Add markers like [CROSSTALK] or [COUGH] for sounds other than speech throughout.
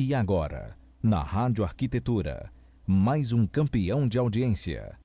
E agora, na Rádio Arquitetura, mais um campeão de audiência.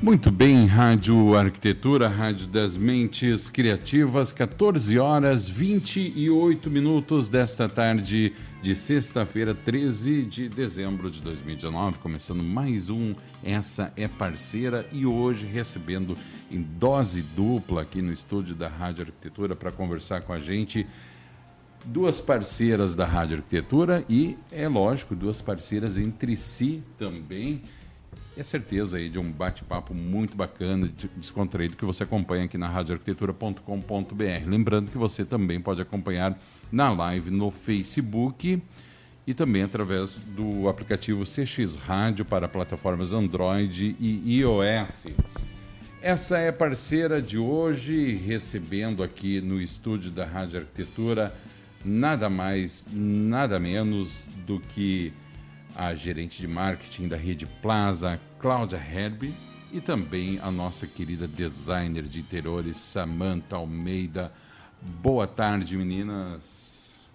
Muito bem, Rádio Arquitetura, Rádio das Mentes Criativas, 14 horas 28 minutos desta tarde de sexta-feira, 13 de dezembro de 2019, começando mais um Essa é Parceira e hoje recebendo em dose dupla aqui no estúdio da Rádio Arquitetura para conversar com a gente duas parceiras da Rádio Arquitetura e, é lógico, duas parceiras entre si também e a certeza aí de um bate-papo muito bacana, descontraído, que você acompanha aqui na radioarquitetura.com.br. Lembrando que você também pode acompanhar na live no Facebook e também através do aplicativo CX Rádio para plataformas Android e iOS. Essa é parceira de hoje, recebendo aqui no estúdio da Rádio Arquitetura nada mais, nada menos do que a gerente de marketing da Rede Plaza, Cláudia Herbe, e também a nossa querida designer de interiores, Samantha Almeida. Boa tarde, meninas.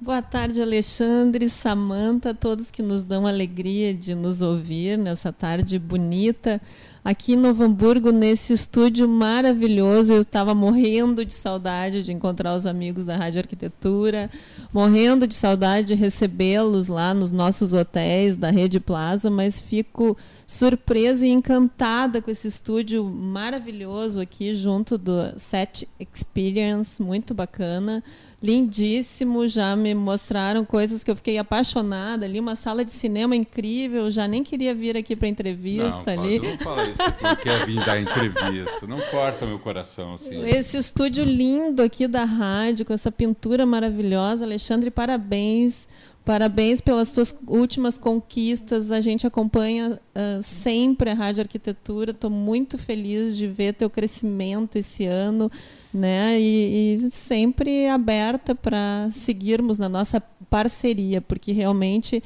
Boa tarde, Alexandre, Samantha, todos que nos dão alegria de nos ouvir nessa tarde bonita aqui em Novo Hamburgo, nesse estúdio maravilhoso. Eu estava morrendo de saudade de encontrar os amigos da Rádio Arquitetura, morrendo de saudade de recebê-los lá nos nossos hotéis da Rede Plaza, mas fico surpresa e encantada com esse estúdio maravilhoso aqui junto do Set Experience, muito bacana lindíssimo, já me mostraram coisas que eu fiquei apaixonada ali, uma sala de cinema incrível, já nem queria vir aqui para entrevista não, ali. Não, fala isso, não quer vir dar entrevista, não corta meu coração assim. Esse estúdio lindo aqui da rádio, com essa pintura maravilhosa, Alexandre, parabéns. Parabéns pelas tuas últimas conquistas. A gente acompanha uh, sempre a Rádio Arquitetura. Estou muito feliz de ver teu crescimento esse ano né? E, e sempre aberta para seguirmos na nossa parceria, porque realmente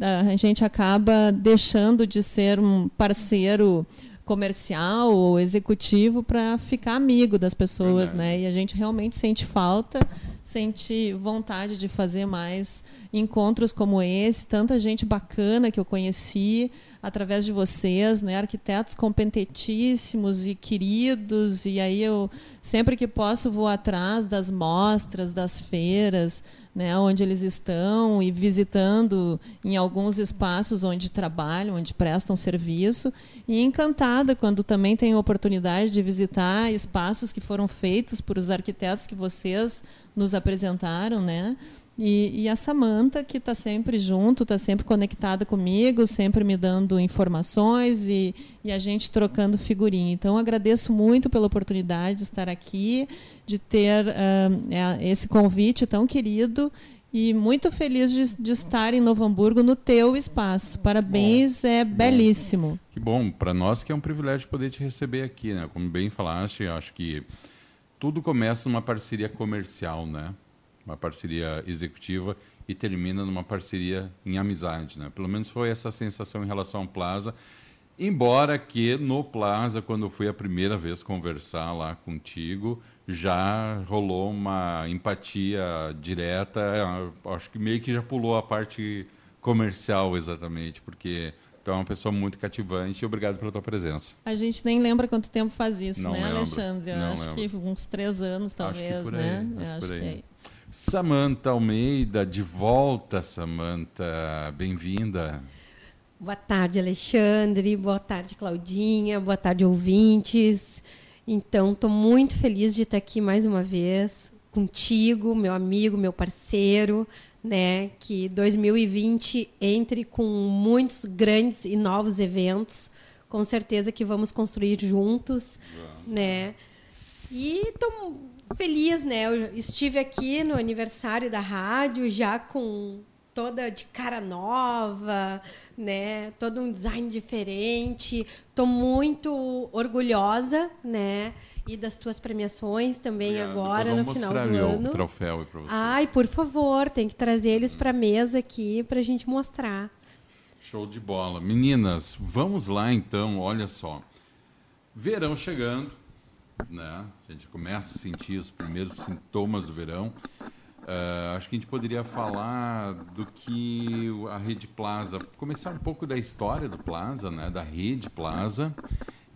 a gente acaba deixando de ser um parceiro comercial ou executivo para ficar amigo das pessoas, Verdade. né? E a gente realmente sente falta, sente vontade de fazer mais encontros como esse, tanta gente bacana que eu conheci através de vocês, né? Arquitetos competentíssimos e queridos, e aí eu sempre que posso vou atrás das mostras, das feiras, né, onde eles estão e visitando em alguns espaços onde trabalham, onde prestam serviço, e encantada quando também tenho oportunidade de visitar espaços que foram feitos por os arquitetos que vocês nos apresentaram, né? E, e, a Samanta, que está sempre junto, está sempre conectada comigo, sempre me dando informações e, e, a gente trocando figurinha. Então, agradeço muito pela oportunidade de estar aqui, de ter uh, esse convite tão querido e muito feliz de, de, estar em Novo Hamburgo no teu espaço. Parabéns, bom, é belíssimo. Que bom, para nós que é um privilégio poder te receber aqui, né? Como bem falaste, acho que tudo começa numa parceria comercial, né? uma parceria executiva e termina numa parceria em amizade, né? Pelo menos foi essa sensação em relação ao Plaza. Embora que no Plaza, quando eu fui a primeira vez conversar lá contigo, já rolou uma empatia direta, acho que meio que já pulou a parte comercial exatamente, porque tu é uma pessoa muito cativante e obrigado pela tua presença. A gente nem lembra quanto tempo faz isso, Não né, lembro. Alexandre? Eu Não acho lembro. que uns três anos, talvez, né? Acho que acho que aí. é. Samanta Almeida, de volta, Samanta. Bem-vinda. Boa tarde, Alexandre. Boa tarde, Claudinha. Boa tarde, ouvintes. Então, estou muito feliz de estar aqui mais uma vez contigo, meu amigo, meu parceiro, né? Que 2020 entre com muitos grandes e novos eventos. Com certeza que vamos construir juntos, né? E estou feliz, né? Eu estive aqui no aniversário da rádio já com toda de cara nova, né? Todo um design diferente. Estou muito orgulhosa, né? E das tuas premiações também agora no final do meu ano. troféu para você. Ai, por favor, tem que trazer eles para a mesa aqui para a gente mostrar. Show de bola. Meninas, vamos lá então, olha só. verão chegando, né? A gente começa a sentir os primeiros sintomas do verão. Uh, acho que a gente poderia falar do que a Rede Plaza, começar um pouco da história do Plaza, né, da Rede Plaza,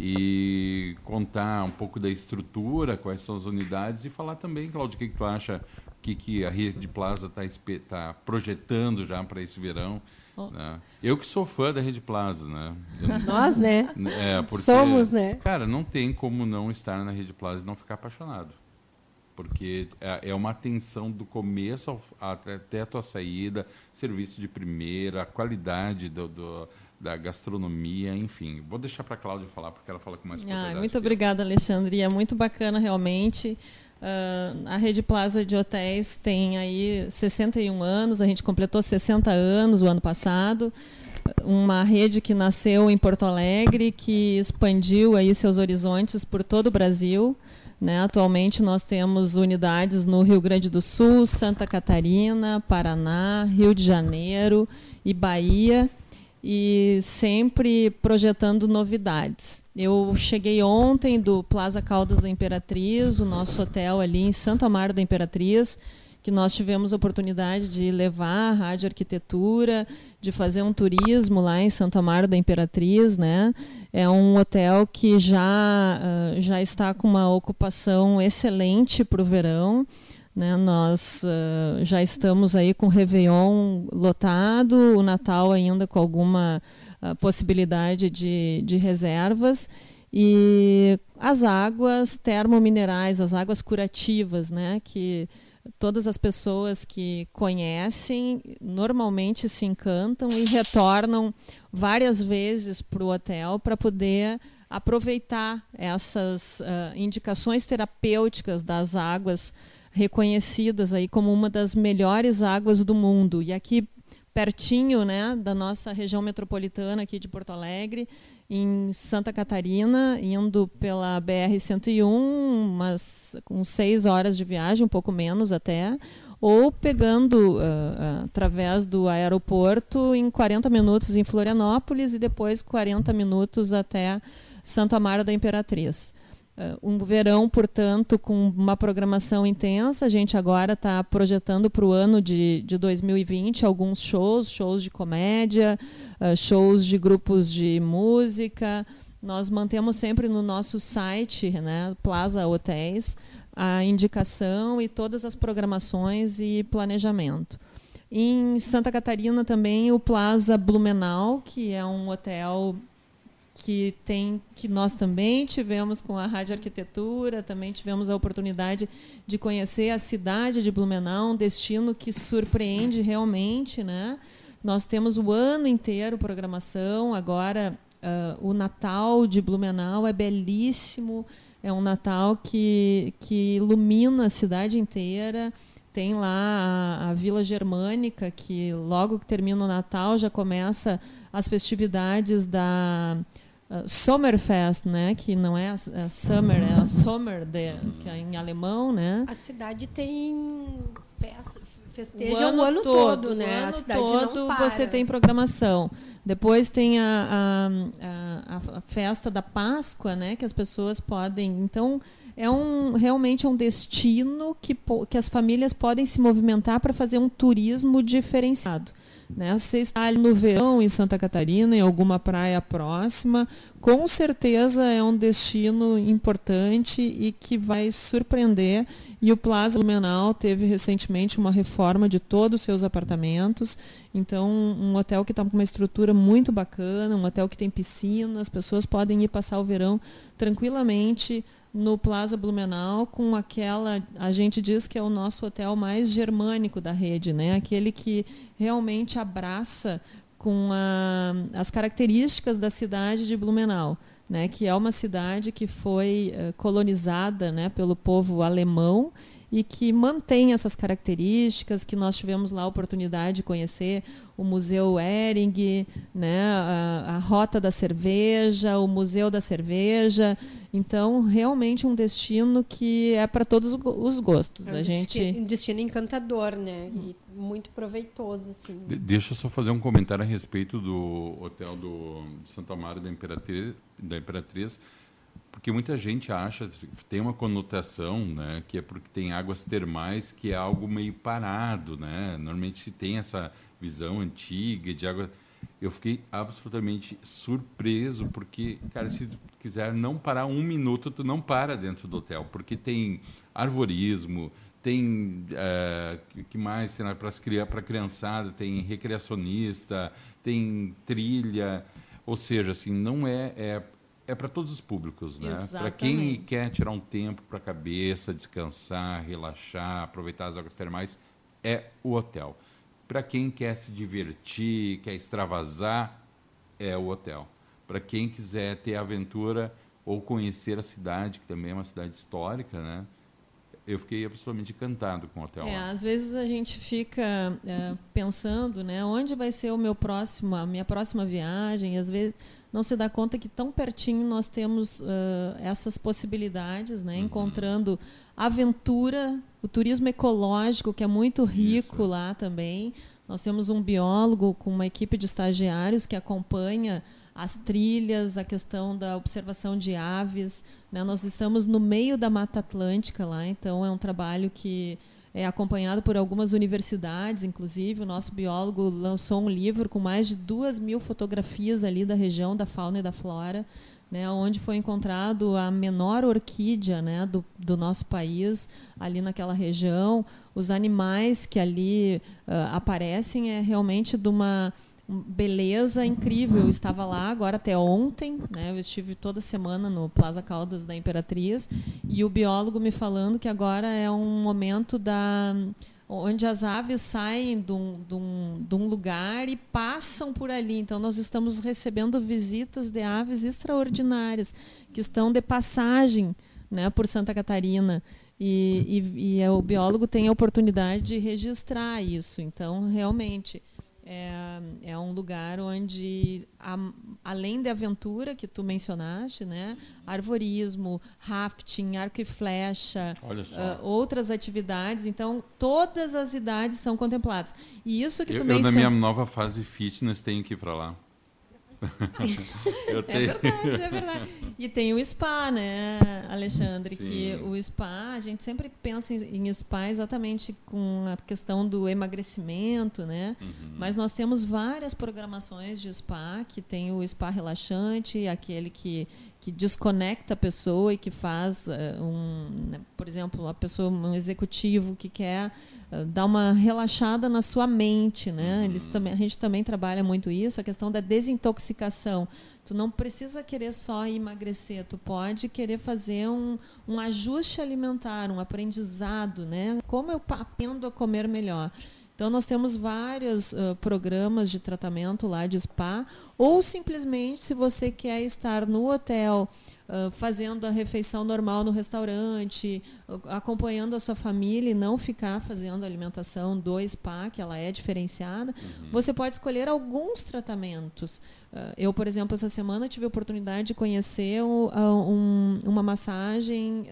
e contar um pouco da estrutura, quais são as unidades, e falar também, Claudio, o que, que tu acha, o que, que a Rede Plaza está tá projetando já para esse verão. Né? Eu que sou fã da Rede Plaza, né? [LAUGHS] Nós, né? É, porque, Somos, né? Cara, não tem como não estar na Rede Plaza e não ficar apaixonado porque é, é uma atenção do começo até a tua saída, serviço de primeira, a qualidade do, do da gastronomia, enfim. Vou deixar para a Cláudia falar, porque ela fala com mais ah, Muito obrigada, Alexandre. É muito bacana, realmente. Uh, a Rede Plaza de Hotéis tem aí 61 anos, a gente completou 60 anos o ano passado. Uma rede que nasceu em Porto Alegre, que expandiu aí seus horizontes por todo o Brasil. Né? Atualmente nós temos unidades no Rio Grande do Sul, Santa Catarina, Paraná, Rio de Janeiro e Bahia, e sempre projetando novidades. Eu cheguei ontem do Plaza Caldas da Imperatriz, o nosso hotel ali em Santa Amaro da Imperatriz, que nós tivemos a oportunidade de levar a rádio arquitetura, de fazer um turismo lá em Santo Amaro da Imperatriz, né? É um hotel que já uh, já está com uma ocupação excelente para o verão. Né? Nós uh, já estamos aí com o Réveillon lotado, o Natal ainda com alguma uh, possibilidade de, de reservas e as águas termominerais, as águas curativas, né? que todas as pessoas que conhecem normalmente se encantam e retornam várias vezes para o hotel para poder aproveitar essas uh, indicações terapêuticas das águas reconhecidas aí como uma das melhores águas do mundo. E aqui pertinho, né, da nossa região metropolitana aqui de Porto Alegre, em Santa Catarina, indo pela BR-101, umas com seis horas de viagem, um pouco menos até, ou pegando uh, através do aeroporto em 40 minutos em Florianópolis e depois 40 minutos até Santo Amaro da Imperatriz. Uh, um verão, portanto, com uma programação intensa. A gente agora está projetando para o ano de, de 2020 alguns shows, shows de comédia, uh, shows de grupos de música. Nós mantemos sempre no nosso site, né, Plaza Hotéis, a indicação e todas as programações e planejamento. Em Santa Catarina também o Plaza Blumenau, que é um hotel que tem que nós também tivemos com a Rádio Arquitetura, também tivemos a oportunidade de conhecer a cidade de Blumenau, um destino que surpreende realmente, né? Nós temos o ano inteiro programação, agora uh, o Natal de Blumenau é belíssimo, é um Natal que, que ilumina a cidade inteira. Tem lá a, a Vila Germânica, que logo que termina o Natal já começa as festividades da uh, Sommerfest, né? Que não é a, a Summer, é a Sommer, de, que é em alemão, né? A cidade tem festa, festeja o ano, o ano todo, todo, né? O ano todo você tem programação. Depois tem a, a, a, a, festa da Páscoa, né? Que as pessoas podem. Então é um realmente é um destino que, que as famílias podem se movimentar para fazer um turismo diferenciado. Né? Você está ali no verão em Santa Catarina, em alguma praia próxima, com certeza é um destino importante e que vai surpreender. E o Plaza Lumenau teve recentemente uma reforma de todos os seus apartamentos. Então, um hotel que está com uma estrutura muito bacana, um hotel que tem piscina, as pessoas podem ir passar o verão tranquilamente no Plaza Blumenau com aquela, a gente diz que é o nosso hotel mais germânico da rede, né? Aquele que realmente abraça com a, as características da cidade de Blumenau, né? Que é uma cidade que foi uh, colonizada, né, pelo povo alemão e que mantém essas características que nós tivemos lá a oportunidade de conhecer o Museu Ering, né, a, a Rota da Cerveja, o Museu da Cerveja. Então, realmente um destino que é para todos os gostos. É um a gente destino, um destino encantador, né? E muito proveitoso, assim. De deixa eu só fazer um comentário a respeito do hotel do de Santa Maria da Imperatriz, da Imperatriz porque muita gente acha, tem uma conotação, né, que é porque tem águas termais, que é algo meio parado, né? Normalmente se tem essa visão antiga de água. Eu fiquei absolutamente surpreso, porque, cara, se quiser não parar um minuto, tu não para dentro do hotel, porque tem arvorismo, tem é, que mais tem para a criançada, tem recreacionista, tem trilha, ou seja, assim, não é, é é para todos os públicos, né? Para quem quer tirar um tempo para a cabeça, descansar, relaxar, aproveitar as águas termais, é o hotel. Para quem quer se divertir, quer extravasar, é o hotel. Para quem quiser ter aventura ou conhecer a cidade, que também é uma cidade histórica, né? eu fiquei absolutamente encantado com o hotel. É, às vezes a gente fica é, pensando, né, onde vai ser o meu próximo, a minha próxima viagem, e às vezes não se dá conta que tão pertinho nós temos uh, essas possibilidades, né, uhum. encontrando aventura, o turismo ecológico que é muito rico Isso. lá também. Nós temos um biólogo com uma equipe de estagiários que acompanha as trilhas, a questão da observação de aves. Né? Nós estamos no meio da Mata Atlântica lá, então é um trabalho que é acompanhado por algumas universidades, inclusive. O nosso biólogo lançou um livro com mais de duas mil fotografias ali da região, da fauna e da flora, né, onde foi encontrado a menor orquídea né, do, do nosso país, ali naquela região. Os animais que ali uh, aparecem é realmente de uma beleza incrível. Eu estava lá agora até ontem, né? Eu estive toda semana no Plaza Caldas da Imperatriz e o biólogo me falando que agora é um momento da onde as aves saem de um, de, um, de um, lugar e passam por ali. Então, nós estamos recebendo visitas de aves extraordinárias que estão de passagem né, por Santa Catarina. E, e, e o biólogo tem a oportunidade de registrar isso. Então, realmente, é, é um lugar onde, a, além da aventura que tu mencionaste, né, arvorismo, rafting, arco e flecha, uh, outras atividades, então todas as idades são contempladas. E isso que tu eu, menciona... Eu, na minha nova fase fitness, tenho que ir para lá. [LAUGHS] é verdade, é verdade. E tem o spa, né, Alexandre? Sim. Que o spa, a gente sempre pensa em spa exatamente com a questão do emagrecimento, né? Uhum. Mas nós temos várias programações de spa, que tem o spa relaxante, aquele que que desconecta a pessoa e que faz uh, um, né, por exemplo, a pessoa, um executivo que quer uh, dar uma relaxada na sua mente, né? Uhum. Eles também, a gente também trabalha muito isso, a questão da desintoxicação. Tu não precisa querer só emagrecer, tu pode querer fazer um, um ajuste alimentar, um aprendizado, né? Como eu aprendo a comer melhor. Então, nós temos vários uh, programas de tratamento lá de spa, ou simplesmente, se você quer estar no hotel, uh, fazendo a refeição normal no restaurante, uh, acompanhando a sua família e não ficar fazendo a alimentação do spa, que ela é diferenciada, uhum. você pode escolher alguns tratamentos. eu, por exemplo, essa semana tive a oportunidade de conhecer um, uma massagem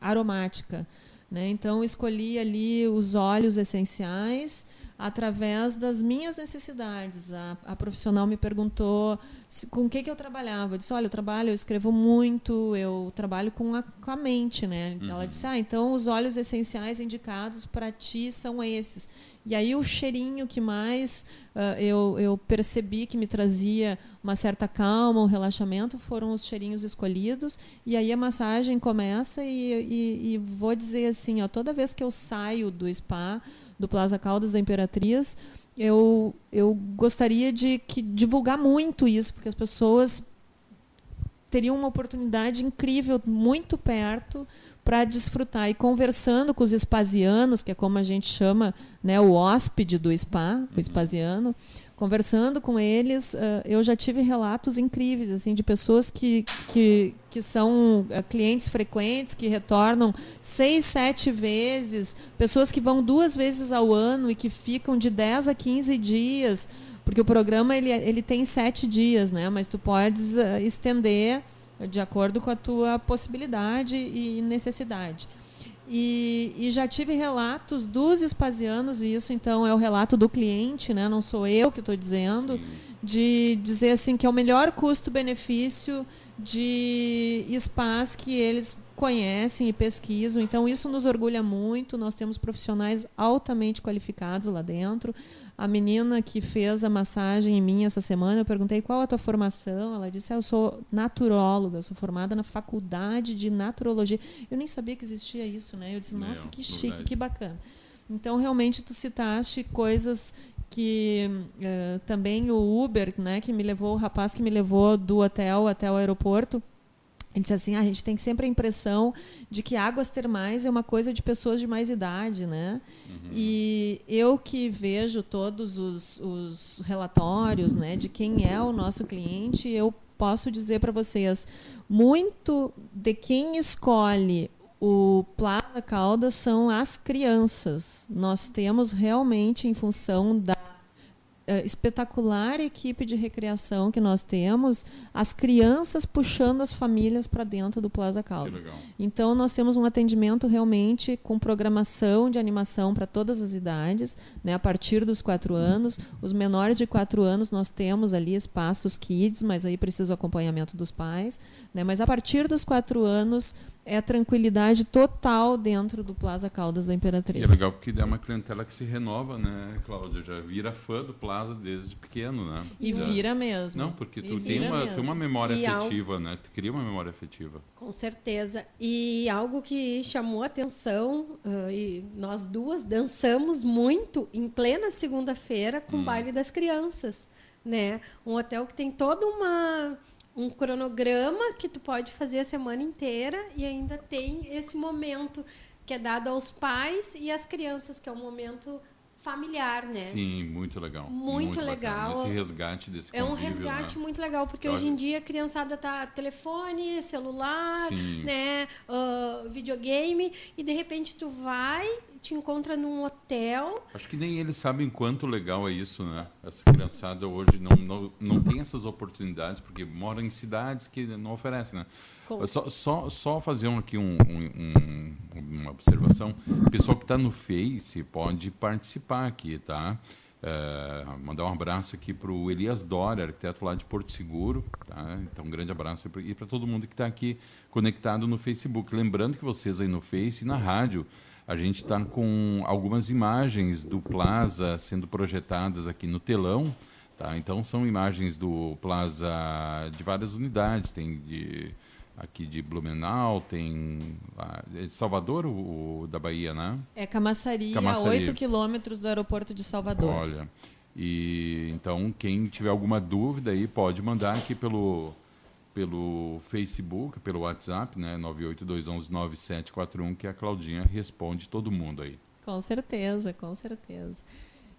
aromática. Né? Então, escolhi ali os óleos essenciais através das minhas necessidades. A, a profissional me perguntou se, com o que, que eu trabalhava. Eu disse, olha, eu trabalho, eu escrevo muito, eu trabalho com a, com a mente. Né? Uhum. Ela disse, ah, então os óleos essenciais indicados para ti são esses. E aí o cheirinho que mais uh, eu, eu percebi que me trazia uma certa calma, um relaxamento, foram os cheirinhos escolhidos. E aí a massagem começa e, e, e vou dizer assim, ó, toda vez que eu saio do spa, do Plaza Caldas da Imperatriz, eu, eu gostaria de que, divulgar muito isso, porque as pessoas teriam uma oportunidade incrível, muito perto, para desfrutar. E conversando com os espasianos, que é como a gente chama né, o hóspede do spa, o espasiano, conversando com eles, uh, eu já tive relatos incríveis assim de pessoas que, que, que são uh, clientes frequentes, que retornam seis, sete vezes, pessoas que vão duas vezes ao ano e que ficam de 10 a 15 dias, porque o programa ele, ele tem sete dias, né? mas tu podes uh, estender de acordo com a tua possibilidade e necessidade. E, e, já tive relatos dos espasianos, e isso então é o relato do cliente, né? não sou eu que estou dizendo, Sim. de dizer assim que é o melhor custo-benefício de espaço que eles conhecem e pesquisam. Então, isso nos orgulha muito. Nós temos profissionais altamente qualificados lá dentro. A menina que fez a massagem em mim essa semana, eu perguntei qual a tua formação. Ela disse: ah, Eu sou naturóloga, sou formada na faculdade de naturologia. Eu nem sabia que existia isso, né? Eu disse: Nossa, que chique, verdade. que bacana. Então, realmente, tu citaste coisas que uh, também o Uber, né, que me levou, o rapaz que me levou do hotel até o aeroporto, ele disse assim: ah, a gente tem sempre a impressão de que águas termais é uma coisa de pessoas de mais idade, né? Uhum. E eu que vejo todos os, os, relatórios, né, de quem é o nosso cliente, eu posso dizer para vocês muito de quem escolhe o Plaza Caldas são as crianças. Nós temos realmente, em função da espetacular equipe de recreação que nós temos, as crianças puxando as famílias para dentro do Plaza Caldas. Então, nós temos um atendimento realmente com programação de animação para todas as idades, né, a partir dos quatro anos. Os menores de quatro anos, nós temos ali espaços kids, mas aí precisa o acompanhamento dos pais. Né, mas a partir dos quatro anos, é a tranquilidade total dentro do Plaza Caldas da Imperatriz. E é legal porque é uma clientela que se renova, né, Cláudia? Já vira fã do Plaza desde pequeno, né? E Já... vira mesmo. Não, porque tu tem uma, tem uma memória e afetiva, algo... né? Tu cria uma memória afetiva. Com certeza. E algo que chamou a atenção, uh, e nós duas dançamos muito em plena segunda-feira com hum. o baile das crianças, né? Um hotel que tem toda uma um cronograma que tu pode fazer a semana inteira e ainda tem esse momento que é dado aos pais e às crianças, que é um momento familiar, né? Sim, muito legal. Muito, muito legal. Esse resgate desse É um resgate né? muito legal, porque hoje em dia a criançada tá telefone, celular, Sim. né, uh, videogame, e de repente tu vai te encontra num hotel. Acho que nem eles sabem quanto legal é isso, né? Essa criançada hoje não, não, não tem essas oportunidades, porque moram em cidades que não oferecem, né? Só, só, só fazer aqui um, um, uma observação. O pessoal que está no Face pode participar aqui, tá? É, mandar um abraço aqui para o Elias Dória, arquiteto lá de Porto Seguro. Tá? Então, um grande abraço e para todo mundo que está aqui conectado no Facebook. Lembrando que vocês aí no Face e na rádio, a gente está com algumas imagens do Plaza sendo projetadas aqui no telão. Tá? Então, são imagens do Plaza de várias unidades. Tem de aqui de Blumenau, tem é de Salvador, o, o, da Bahia, né? É Camaçari, Camaçari. a 8 quilômetros do aeroporto de Salvador. Olha, e então quem tiver alguma dúvida aí pode mandar aqui pelo pelo Facebook, pelo WhatsApp, né, 982119741, que a Claudinha responde todo mundo aí. Com certeza, com certeza.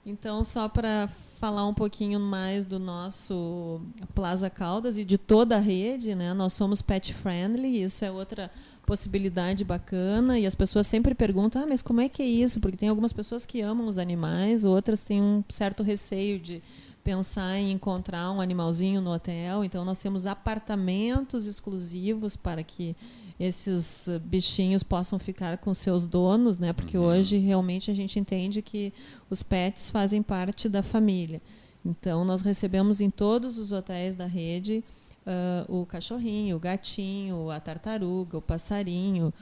Então, só para falar um pouquinho mais do nosso Plaza Caldas e de toda a rede, né? Nós somos pet friendly, isso é outra possibilidade bacana e as pessoas sempre perguntam: "Ah, mas como é que é isso?" Porque tem algumas pessoas que amam os animais, outras têm um certo receio de pensar em encontrar um animalzinho no hotel. Então, nós temos apartamentos exclusivos para que esses eh, bichinhos possam ficar com seus donos, né? Porque uhum. hoje realmente a gente entende que os pets fazem parte da família. Então nós recebemos em todos os hotéis da rede uh, o cachorrinho, o gatinho, a tartaruga, o passarinho,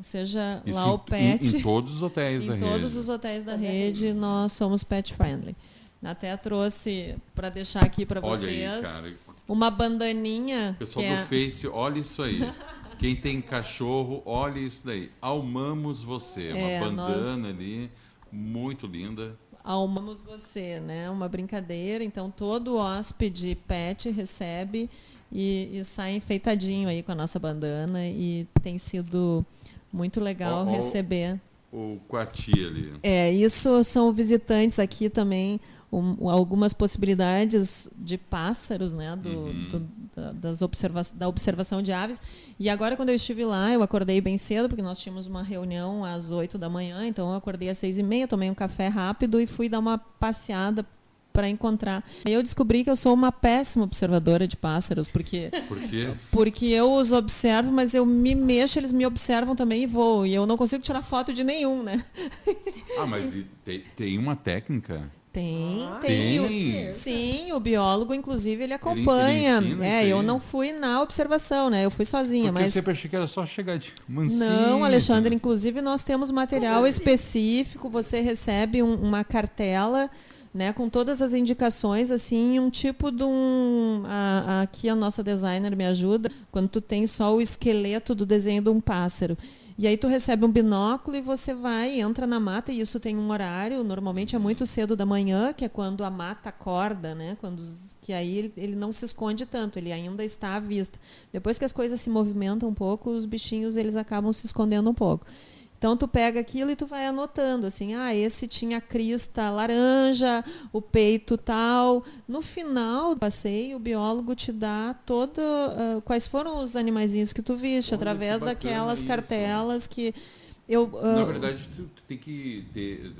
seja Isso lá em, o pet. Em, em, todos os hotéis [LAUGHS] da rede. Em todos os hotéis da rede nós somos pet friendly. Até trouxe para deixar aqui para vocês aí, uma bandaninha. Pessoal do é... Face, olha isso aí. [LAUGHS] Quem tem cachorro, olha isso daí. Almamos você. É, uma bandana nós... ali, muito linda. Almamos você, né? Uma brincadeira. Então, todo hóspede pet recebe e, e sai enfeitadinho aí com a nossa bandana. E tem sido muito legal receber. O Coati ali. É, isso são visitantes aqui também um, algumas possibilidades de pássaros, né, do, uhum. do, das observa da observação de aves. E agora, quando eu estive lá, eu acordei bem cedo, porque nós tínhamos uma reunião às 8 da manhã, então eu acordei às seis e meia, tomei um café rápido e fui dar uma passeada para encontrar. E eu descobri que eu sou uma péssima observadora de pássaros, porque [LAUGHS] Por quê? porque eu os observo, mas eu me mexo, eles me observam também e vou, e eu não consigo tirar foto de nenhum, né? Ah, mas tem, tem uma técnica Tem, Ah, tem. tem. O, sim, o biólogo, inclusive, ele acompanha. ele ensina é, eu não fui na observação, né? Eu fui sozinha, Porque eu mas. sempre achei que era só chegar de mansinho. Não, Alexandre, inclusive nós temos material assim? específico, você recebe um- uma cartela, né, com todas as indicações, assim, um tipo de um... a- a- aqui a nossa designer me ajuda, quando tu tem só o esqueleto do desenho de um pássaro. E aí tu recebe um binóculo e você vai, entra na mata, e isso tem um horário, normalmente é muito cedo da manhã, que é quando a mata acorda, né? Quando, que aí ele, ele não se esconde tanto, ele ainda está à vista. Depois que as coisas se movimentam um pouco, os bichinhos eles acabam se escondendo um pouco. Então tu pega aquilo e tu vai anotando assim, ah, esse tinha a crista laranja, o peito tal. No final do passeio, o biólogo te dá todo ah, quais foram os animaizinhos que tu viste Olha, através daquelas isso. cartelas que eu Na ah, verdade, tu, tu tem que ter-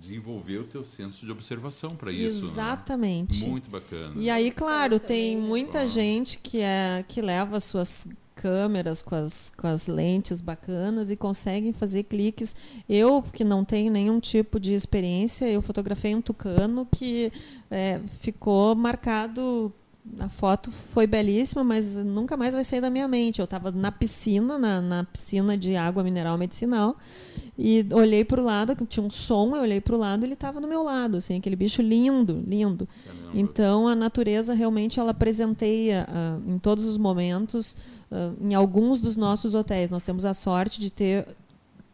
desenvolver o teu senso de observação para isso. né? exatamente. Muito bacana. E aí, claro, tem né? muita Ah. gente que é que leva as suas câmeras com as, com as lentes bacanas e conseguem fazer cliques. Eu, que não tenho nenhum tipo de experiência, eu fotografei um tucano que é, ficou marcado. A foto foi belíssima, mas nunca mais vai sair da minha mente. Eu estava na piscina, na, na piscina de água mineral medicinal, e olhei para o lado, que tinha um som, eu olhei para o lado e ele estava do meu lado, assim, aquele bicho lindo, lindo. Então a natureza realmente ela presenteia ah, em todos os momentos, ah, em alguns dos nossos hotéis. Nós temos a sorte de ter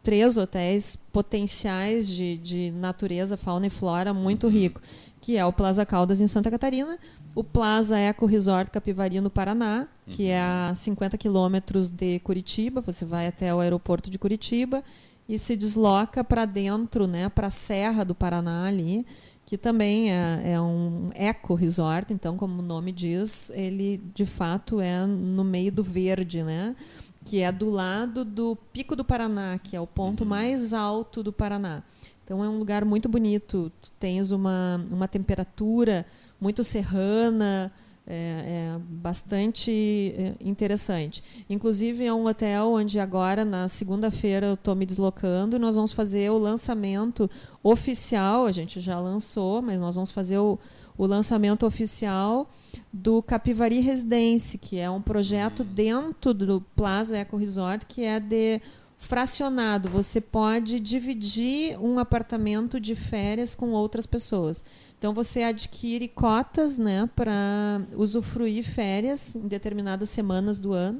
três hotéis potenciais de, de natureza, fauna e flora muito rico, que é o Plaza Caldas em Santa Catarina, o Plaza Eco Resort Capivari no Paraná, que é a 50 quilômetros de Curitiba, você vai até o aeroporto de Curitiba e se desloca para dentro, né, para a Serra do Paraná ali, que também é, é um eco resort, então como o nome diz, ele de fato é no meio do verde, né? Que é do lado do Pico do Paraná, que é o ponto mais alto do Paraná. Então é um lugar muito bonito. Tu tens uma, uma temperatura muito serrana, é, é bastante é, interessante. Inclusive é um hotel onde agora na segunda-feira eu estou me deslocando e nós vamos fazer o lançamento oficial. A gente já lançou, mas nós vamos fazer o, o lançamento oficial do Capivari Residence, que é um projeto dentro do Plaza Eco Resort que é de fracionado. Você pode dividir um apartamento de férias com outras pessoas. Então você adquire cotas, né, para usufruir férias em determinadas semanas do ano,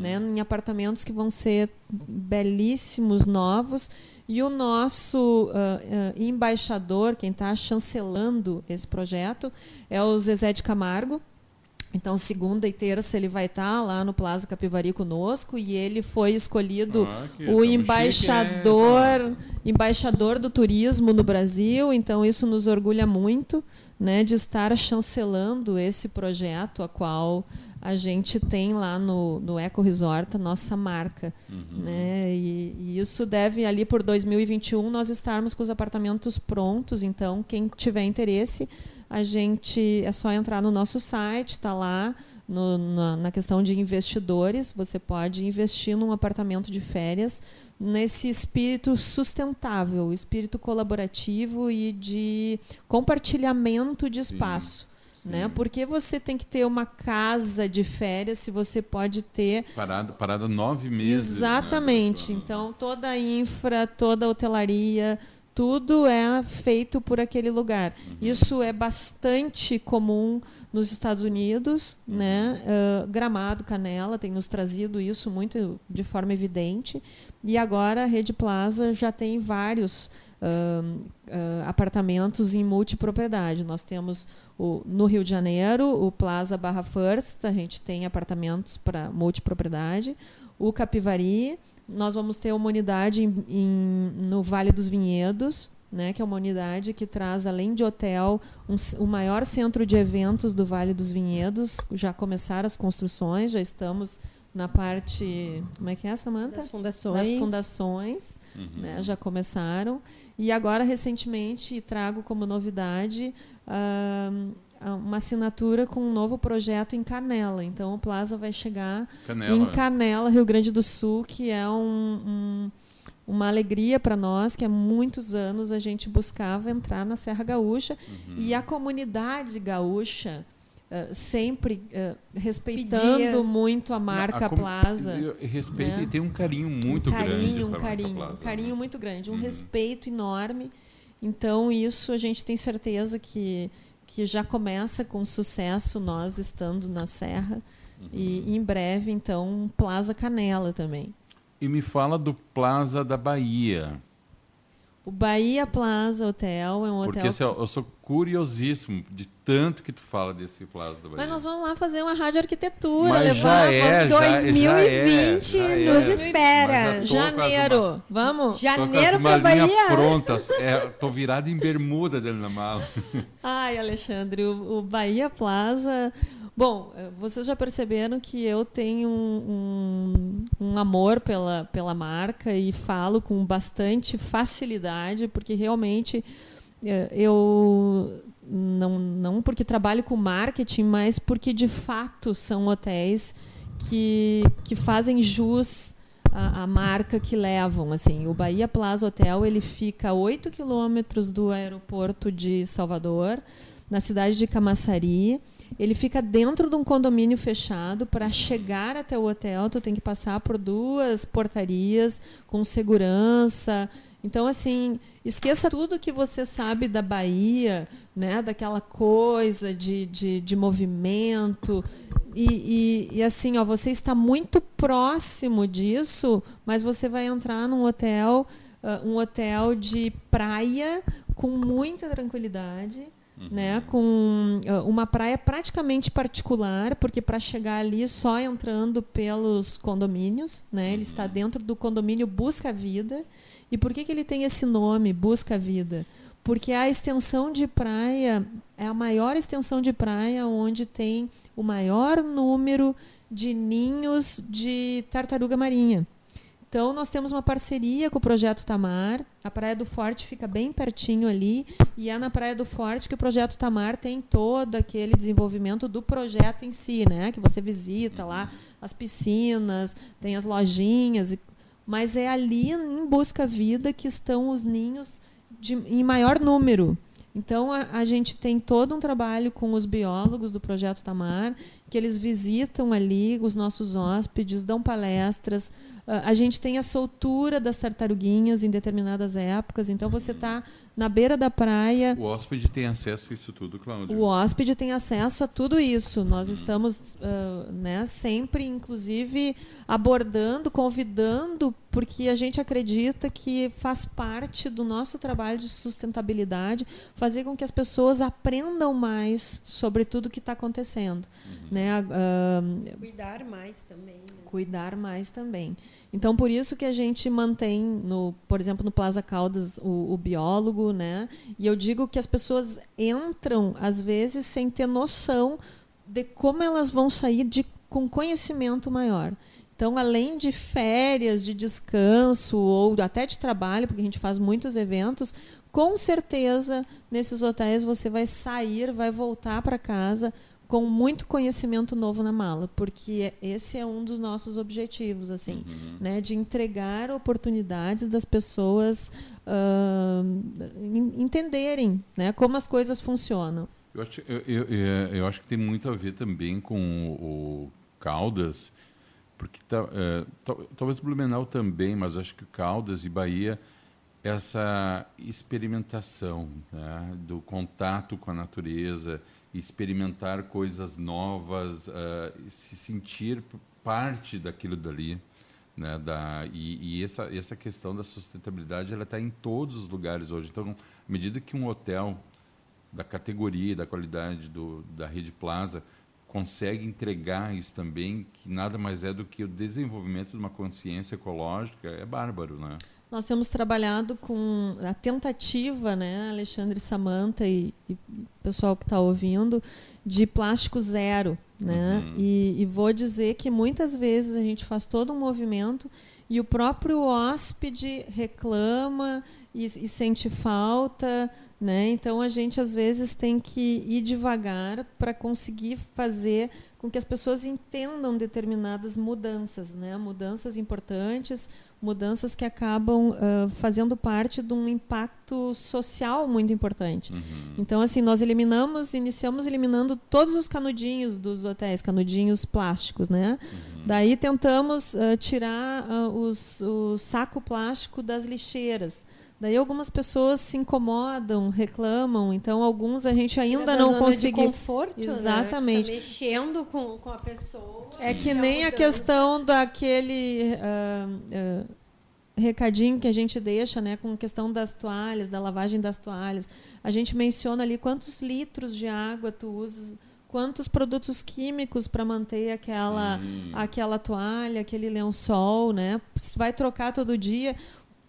né, em apartamentos que vão ser belíssimos, novos. E o nosso ah, ah, embaixador, quem está chancelando esse projeto, é o Zezé de Camargo. Então, segunda e terça ele vai estar lá no Plaza Capivari conosco e ele foi escolhido Ah, o tamo embaixador, embaixador do turismo no Brasil. Então, isso nos orgulha muito, né, de estar chancelando esse projeto, a qual a gente tem lá no, no Eco Resort a nossa marca, né? E, e isso deve ali por 2021 nós estarmos com os apartamentos prontos. Então, quem tiver interesse a gente é só entrar no nosso site, está lá no- na, na questão de investidores. Você pode investir num apartamento de férias nesse espírito sustentável, espírito colaborativo e de compartilhamento de espaço. Né? Porque você tem que ter uma casa de férias se você pode ter Parada, parada nove meses. né, Exatamente. pessoal? então, toda a infra, toda a hotelaria, tudo é feito por aquele lugar. Isso é bastante comum nos Estados Unidos, né? Ah, Gramado, Canela tem nos trazido isso muito de forma evidente. E agora a Rede Plaza já tem vários ahn, ah, apartamentos em multipropriedade. Nós temos o, no Rio de Janeiro o Plaza Barra First, a gente tem apartamentos para multipropriedade. O Capivari, nós vamos ter uma unidade em- em- no Vale dos Vinhedos, né, que é uma unidade que traz, além de hotel, um o maior centro de eventos do Vale dos Vinhedos. Já começaram as construções, já estamos na parte. Como é que é, Samanta? Das fundações. Das fundações, né, já começaram. E agora, recentemente, trago como novidade ah, uma assinatura com um novo projeto em Canela. Então, o Plaza vai chegar Canela. em Canela, Rio Grande do Sul, que é um, um, uma alegria para nós que há muitos anos a gente buscava entrar na Serra Gaúcha uhum. e a comunidade gaúcha Uh, sempre uh, respeitando Pedia. muito a marca a Plaza. Respeita né? e tem um carinho muito um carinho, grande. Um carinho, Plaza, um carinho né? muito grande, um uhum. respeito enorme. Então, isso a gente tem certeza que, que já começa com sucesso nós estando na Serra. Uhum. E em breve, então, Plaza Canela também. E me fala do Plaza da Bahia. O Bahia Plaza Hotel é um hotel. Porque assim, eu sou curiosíssimo de tanto que tu fala desse Plaza da Bahia. Mas nós vamos lá fazer uma rádio arquitetura, Mas levar. Já é, 2020 já é, já nos é. espera. Janeiro, uma... vamos? Janeiro para Bahia. pronta. É, tô virado em bermuda dentro da mala. [LAUGHS] Ai, Alexandre, o, o Bahia Plaza Bom, eh, vocês já perceberam que eu tenho um, um, amor pela, pela marca e falo com bastante facilidade, porque realmente eh, eu não, não porque trabalho com marketing, mas porque de fato são hotéis que, que fazem jus à, à marca que levam. Assim, o Bahia Plaza Hotel ele fica a 8 quilômetros do aeroporto de Salvador, na cidade de Camaçari. Ele fica dentro de um condomínio fechado. Para chegar até o hotel, tu tem que passar por duas portarias com segurança. Então, assim, esqueça tudo que você sabe da Bahia, né? daquela coisa de, de, de movimento. E, e, e, assim, ó, você está muito próximo disso, mas você vai entrar num hotel, uh, um hotel de praia com muita tranquilidade Uhum. Né, com ah, uma praia praticamente particular, porque para chegar ali só entrando pelos condomínios, né, ele está uhum. dentro do condomínio Busca Vida. E por que, que ele tem esse nome, Busca Vida? Porque a extensão de praia é a maior extensão de praia onde tem o maior número de ninhos de tartaruga marinha. Então, nós temos uma parceria com o Projeto Tamar. A Praia do Forte fica bem pertinho ali. E é na Praia do Forte que o Projeto Tamar tem todo aquele desenvolvimento do projeto em si, né? Que você visita lá as piscinas, tem as lojinhas. Mas é ali, em Busca Vida, que estão os ninhos de, em maior número. Então, a, a, gente tem todo um trabalho com os biólogos do Projeto Tamar, que eles visitam ali os nossos hóspedes, dão palestras. Uh, a gente tem a soltura das tartaruguinhas em determinadas épocas, então você está na beira da praia. O hóspede tem acesso a isso tudo, Cláudio? O hóspede tem acesso a tudo isso. Nós uhum. estamos uh, né, sempre, inclusive, abordando, convidando, porque a gente acredita que faz parte do nosso trabalho de sustentabilidade fazer com que as pessoas aprendam mais sobre tudo que está acontecendo. Uhum. Né? Uh, Cuidar mais também. Né? Cuidar mais também. Então, por isso que a gente mantém, no, por exemplo, no Plaza Caldas, o, o, biólogo, né? E eu digo que as pessoas entram, às vezes, sem ter noção de como elas vão sair de, com conhecimento maior. Então, além de férias, de descanso ou até de trabalho, porque a gente faz muitos eventos, com certeza nesses hotéis você vai sair, vai voltar para casa com muito conhecimento novo na mala, porque esse é um dos nossos objetivos, assim, uhum. né, de entregar oportunidades das pessoas uh, entenderem, né, como as coisas funcionam. Eu acho, eu, eu, eu, acho que tem muito a ver também com o, o Caldas, porque tá, é, talvez Blumenau também, mas acho que Caldas e Bahia essa experimentação né, do contato com a natureza experimentar coisas novas, uh, se sentir parte daquilo dali. Né, da, e, e essa, essa questão da sustentabilidade ela está em todos os lugares hoje. Então, à medida que um hotel da categoria, da qualidade do, da rede Plaza consegue entregar isso também, que nada mais é do que o desenvolvimento de uma consciência ecológica, é bárbaro, né? Nós temos trabalhado com a tentativa, né, Alexandre Samanta e, e pessoal que está ouvindo, de plástico zero. Né? Uhum. E, e, vou dizer que muitas vezes a gente faz todo um movimento e o próprio hóspede reclama e, e sente falta, né? Então a gente às vezes tem que ir devagar para conseguir fazer com que as pessoas entendam determinadas mudanças, né? Mudanças importantes, mudanças que acabam uh, fazendo parte de um impacto social muito importante. Uhum. Então assim nós eliminamos, iniciamos eliminando todos os canudinhos dos hotéis, canudinhos plásticos, né? Uhum. Daí tentamos uh, tirar uh, os, o saco plástico das lixeiras. Daí algumas pessoas se incomodam, reclamam, então alguns a gente ainda não conseguiu. conforto, né? Exatamente. Né? Tá mexendo com, com a pessoa. É que nem a, a questão daquele uh, uh, recadinho que a gente deixa, né, com a questão das toalhas, da lavagem das toalhas. A gente menciona ali quantos litros de água tu usas quantos produtos químicos para manter aquela, aquela toalha, aquele lençol, né? Vai trocar todo dia,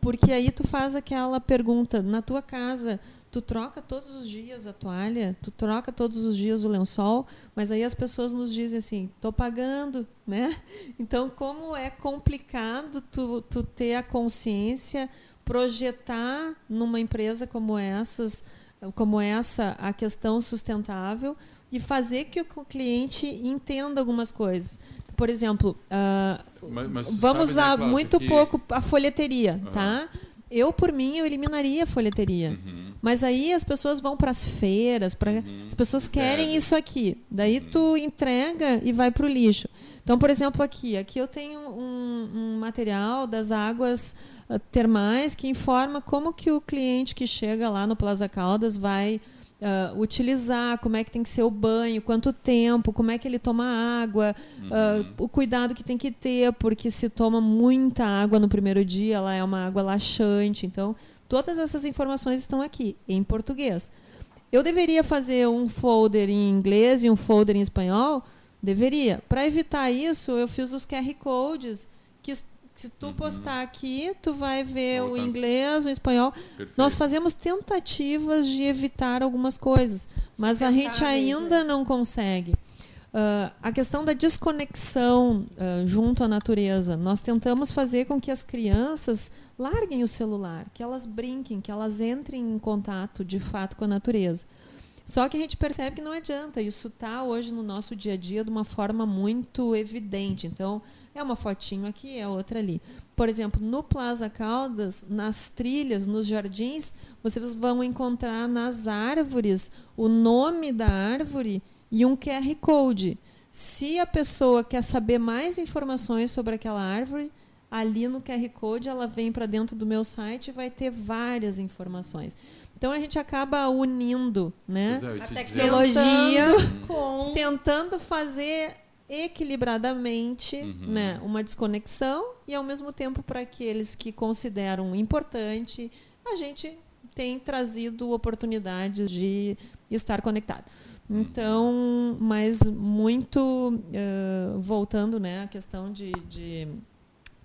porque aí tu faz aquela pergunta na tua casa, tu troca todos os dias a toalha, tu troca todos os dias o lençol, mas aí as pessoas nos dizem assim, tô pagando, né? [LAUGHS] Então como é complicado tu, tu ter a consciência, projetar numa empresa como essas, como essa a questão sustentável e fazer que o cliente entenda algumas coisas. Por exemplo, uh, mas, mas vamos usar né, muito que... pouco a folheteria, uhum. tá? Eu, por mim, eu eliminaria a folheteria. Uhum. Mas aí as pessoas vão para as feiras, pra... uhum. as pessoas querem Deve. isso aqui. Daí uhum. tu entrega e vai para o lixo. Então, por exemplo, aqui, aqui eu tenho um, um material das águas uh, termais que informa como que o cliente que chega lá no Plaza Caldas vai uh, utilizar, como é que tem que ser o banho, quanto tempo, como é que ele toma água, uhum. uh, o cuidado que tem que ter, porque se toma muita água no primeiro dia, ela é uma água laxante. Então, todas essas informações estão aqui, em português. Eu deveria fazer um folder em inglês e um folder em espanhol? Deveria. Para evitar isso, eu fiz os QR codes que se tu uhum. postar aqui, tu vai ver o inglês, o espanhol. Perfeito. Nós fazemos tentativas de evitar algumas coisas, mas a gente ainda né? não consegue. Uh, a questão da desconexão uh, junto à natureza. Nós tentamos fazer com que as crianças larguem o celular, que elas brinquem, que elas entrem em contato de fato com a natureza. Só que a gente percebe que não adianta. Isso está hoje no nosso dia a dia de uma forma muito evidente. Então, é uma fotinho aqui, é outra ali. Por exemplo, no Plaza Caldas, nas trilhas, nos jardins, vocês vão encontrar nas árvores o nome da árvore e um QR Code. Se a pessoa quer saber mais informações sobre aquela árvore, ali no QR Code ela vem para dentro do meu site e vai ter várias informações. Então a gente acaba unindo, né? É, a tecnologia tentando, com tentando fazer equilibradamente uhum. né, uma desconexão e ao mesmo tempo para aqueles que consideram importante a gente tem trazido oportunidades de estar conectado uhum. então mas muito uh, voltando né a questão de, de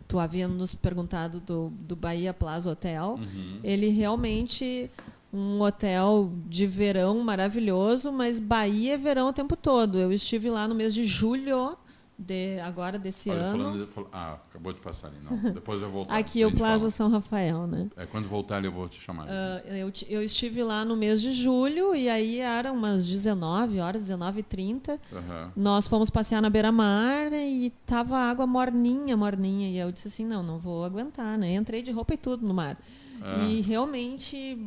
tu havia nos perguntado do, do Bahia Plaza Hotel uhum. ele realmente um hotel de verão maravilhoso, mas Bahia é verão o tempo todo. Eu estive lá no mês de julho de agora desse Olha, ano. Falando, ah, acabou de passar ali. Não, depois eu voltar. Aqui o Plaza fala. São Rafael, né? É quando voltar eu vou te chamar. Uh, eu, eu estive lá no mês de julho e aí eram umas 19 horas, 19h30. Uhum. Nós fomos passear na beira-mar e tava água morninha, morninha. E eu disse assim, não, não vou aguentar, né? Entrei de roupa e tudo no mar. É. E realmente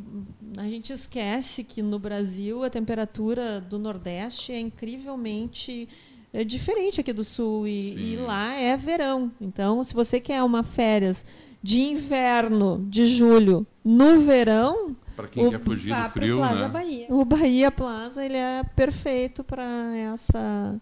a gente esquece que no Brasil a temperatura do Nordeste é incrivelmente é diferente aqui do Sul e, e, lá é verão. Então, se você quer uma férias de inverno de julho no verão, para quem o, quer fugir do frio, Plaza né? Bahia. O Bahia Plaza ele é perfeito para essa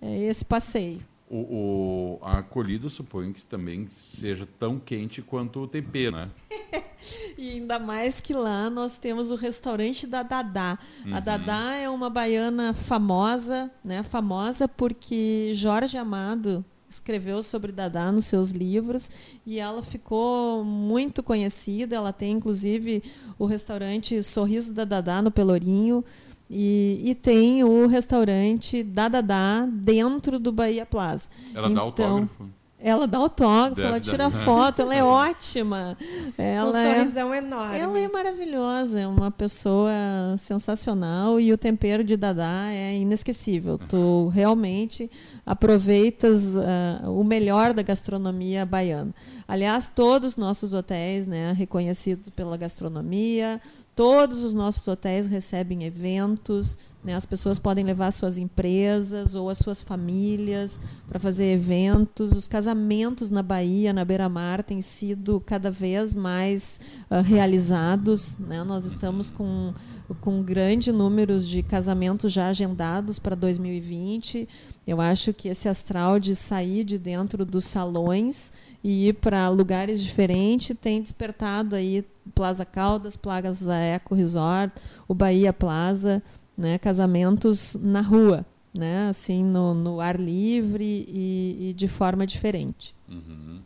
é, esse passeio. O, o, a acolhida suponho que também seja tão quente quanto o TP, né? [LAUGHS] e ainda mais que lá nós temos o restaurante da Dadá. Uhum. A Dadá é uma baiana famosa, né? Famosa porque Jorge Amado escreveu sobre Dadá nos seus livros e ela ficou muito conhecida. Ela tem inclusive o restaurante Sorriso da Dadá no Pelourinho. E, e, tem o restaurante Dadadá dentro do Bahia Plaza. Ela então, dá autógrafo? Ela dá autógrafo, Deve ela dar. tira foto, ela é [LAUGHS] ótima. Ela um é, sorrisão enorme. ela é maravilhosa, é uma pessoa sensacional e o tempero de Dadá é inesquecível. Tu realmente aproveitas ah, o melhor da gastronomia baiana. Aliás, todos os nossos hotéis, né, reconhecidos pela gastronomia, todos os nossos hotéis recebem eventos, né, as pessoas podem levar suas empresas ou as suas famílias para fazer eventos. Os casamentos na Bahia, na Beira-Mar, têm sido cada vez mais ah, realizados. Né? Nós estamos com, com grande número de casamentos já agendados para 2020. Eu acho que esse astral de sair de dentro dos salões e ir para lugares diferentes tem despertado aí Plaza Caldas, Plaza Eco Resort, o Bahia Plaza, né, casamentos na rua, né, assim no, no ar livre e, e de forma diferente. Uhum.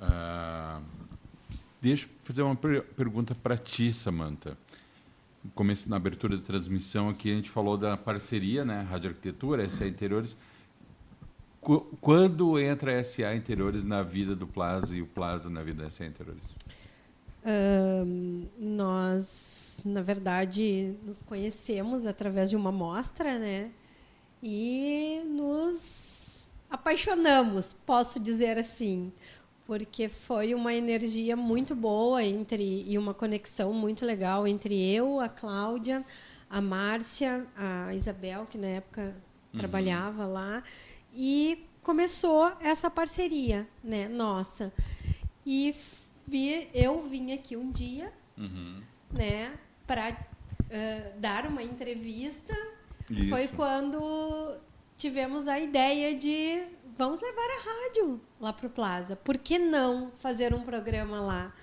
Ah, deixa eu fazer uma per- pergunta para ti, Samantha. Começo, na abertura da transmissão aqui, a gente falou da parceria, né? Rádio Arquitetura, SA Interiores. Qu- Quando entra a SA Interiores na vida do Plaza e o Plaza na vida da SA Interiores? Ahn, nós, na verdade, nos conhecemos através de uma mostra, né? E nos apaixonamos, posso dizer assim, porque foi uma energia muito boa entre e uma conexão muito legal entre eu, a Cláudia, a Márcia, a Isabel, que na época trabalhava lá, e começou essa parceria, né, nossa. E vi, eu vim aqui um dia, Uhum. né, para dar uma entrevista. Foi Isso. quando tivemos a ideia de vamos levar a rádio lá para o Plaza. Por que não fazer um programa lá?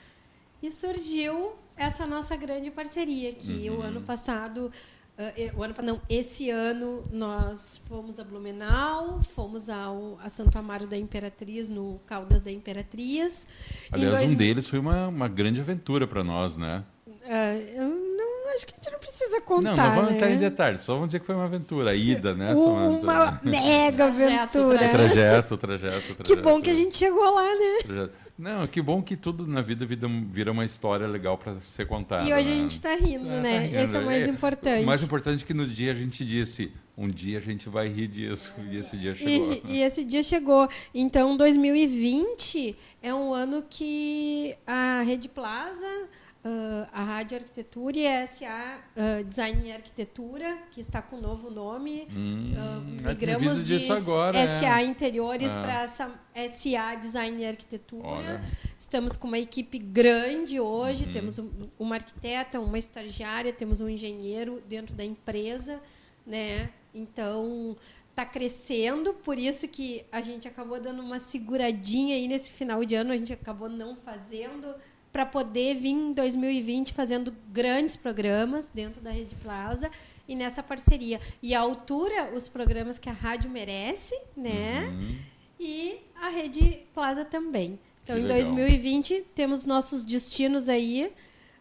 E surgiu essa nossa grande parceria que o ano passado eh, o ano não esse ano nós fomos a Blumenau fomos ao a Santo Amaro da Imperatriz no Caldas da Imperatriz Aliás, dois um deles foi uma, uma grande aventura para nós, né? Ah, eu não acho que a gente não precisa não, contar não vamos né? entrar em detalhes, só vamos dizer que foi uma aventura, a ida, né, uma Samantha? mega Trajeto, aventura O trajeto, o trajeto, o que trajeto. bom que a gente chegou lá né Projeto. Não, que bom que tudo na vida vira, uma história legal para ser contada. E hoje a né? gente está rindo, É, né? tá rindo. Esse é o mais É, importante. O mais importante é que no dia a gente disse, um dia a gente vai rir disso. E esse dia chegou. E, e esse dia chegou. Então, 2020 é um ano que a Rede Plaza, ah, a Rádio Arquitetura e a SA ah, Design e Arquitetura, que está com um novo nome, Hum, ah, é que me migramos de agora, é. SA Interiores Ah. para SA Design e Arquitetura. Olha. Estamos com uma equipe grande hoje, Uhum. temos um- uma arquiteta, uma estagiária, temos um engenheiro dentro da empresa, né? Então, está crescendo, por isso que a gente acabou dando uma seguradinha aí nesse final de ano, a gente acabou não fazendo para poder vir em 2020 fazendo grandes programas dentro da Rede Plaza e nessa parceria. E à altura, os programas que a rádio merece, né? Uhum. e a Rede Plaza também. Então, Que em legal. 2020, temos nossos destinos aí.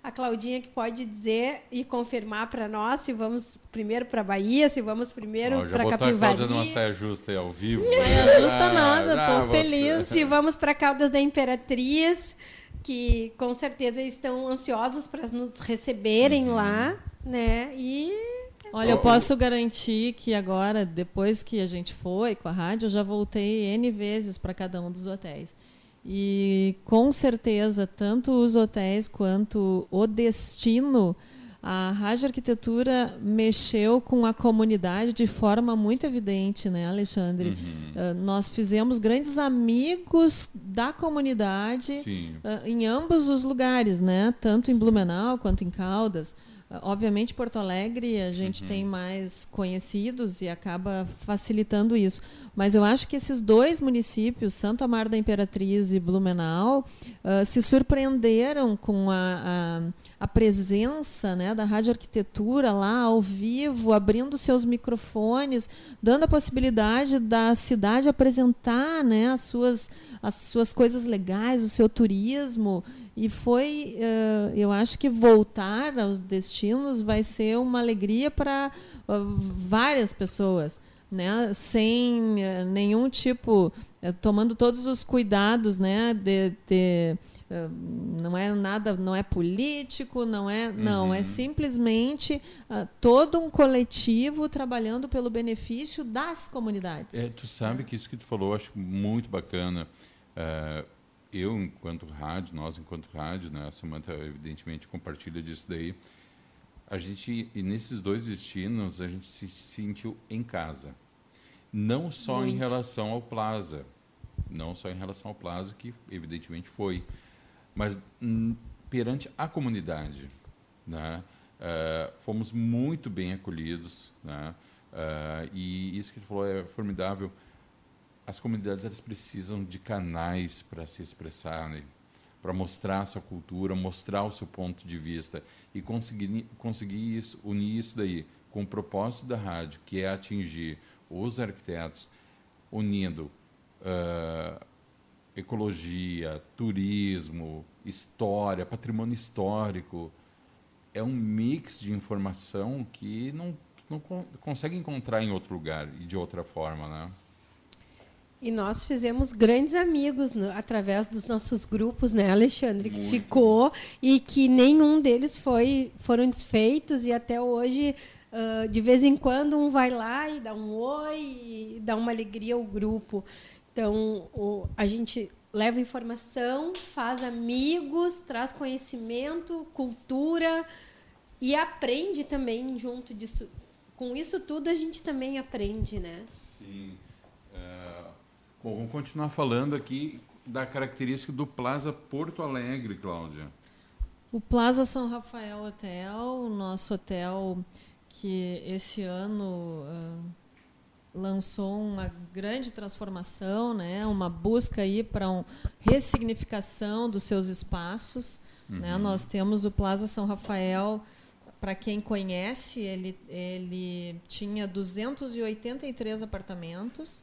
A Claudinha que pode dizer e confirmar para nós se vamos primeiro para Bahia, se vamos primeiro já para botou a Cláudia numa Capivari, saia justa aí ao vivo. [LAUGHS] Não ajusta Ah, nada, bravo. feliz. [LAUGHS] se vamos para Caldas da Imperatriz, que com certeza estão ansiosos para nos receberem Uhum. lá, né? E Olha, eu posso garantir que agora, depois que a gente foi com a rádio, eu já voltei N vezes para cada um dos hotéis. E com certeza, tanto os hotéis quanto o destino, a Rádio Arquitetura mexeu com a comunidade de forma muito evidente, né, Alexandre? Ah, nós fizemos grandes amigos da comunidade ah, em ambos os lugares, né? Tanto em Blumenau quanto em Caldas. Ah, Obviamente, Porto Alegre a gente tem mais conhecidos e acaba facilitando isso. Mas eu acho que esses dois municípios, Santo Amaro da Imperatriz e Blumenau, se surpreenderam com a, a, a presença né, da Rádio Arquitetura lá ao vivo, abrindo seus microfones, dando a possibilidade da cidade apresentar né, as, suas, as suas coisas legais, o seu turismo. E foi, eh, eu acho que voltar aos destinos vai ser uma alegria para ah, várias pessoas, né? sem eh, nenhum tipo é, tomando todos os cuidados, né, de, de não é nada, não é político, não é, uhum. não é simplesmente uh, todo um coletivo trabalhando pelo benefício das comunidades. É, tu sabe que isso que tu falou, eu acho muito bacana. Uh, eu, enquanto rádio, nós, enquanto rádio, né, a Samanta, evidentemente, compartilha disso daí. A gente, e nesses dois destinos, a gente se sentiu em casa. Não só Muito. em relação ao Plaza, não só em relação ao Plaza, que evidentemente foi, mas hum, perante a comunidade. Né? Uh, fomos muito bem acolhidos. Né? Uh, e isso que ele falou é formidável as comunidades elas precisam de canais para se expressarem, para mostrar a sua cultura, mostrar o seu ponto de vista e conseguir, conseguir isso, unir isso daí com o propósito da rádio, que é atingir os arquitetos, unindo uh, ecologia, turismo, história, patrimônio histórico. É um mix de informação que não, não consegue encontrar em outro lugar e de outra forma, né? E nós fizemos grandes amigos no, através dos nossos grupos, né, Alexandre? Que Muito. ficou e que nenhum deles foi, foram desfeitos e até hoje, uh, de vez em quando, um vai lá e dá um oi e dá uma alegria ao grupo. Então, o, a gente leva informação, faz amigos, traz conhecimento, cultura e aprende também junto disso. Com isso tudo a gente também aprende, né? Sim. Bom, vamos continuar falando aqui da característica do Plaza Porto Alegre, Cláudia. O Plaza São Rafael Hotel, o nosso hotel que esse ano uh, lançou uma grande transformação, né? uma busca aí para uma ressignificação dos seus espaços. Né? Uhum. Né? Nós temos o Plaza São Rafael, para quem conhece, ele, ele tinha 283 apartamentos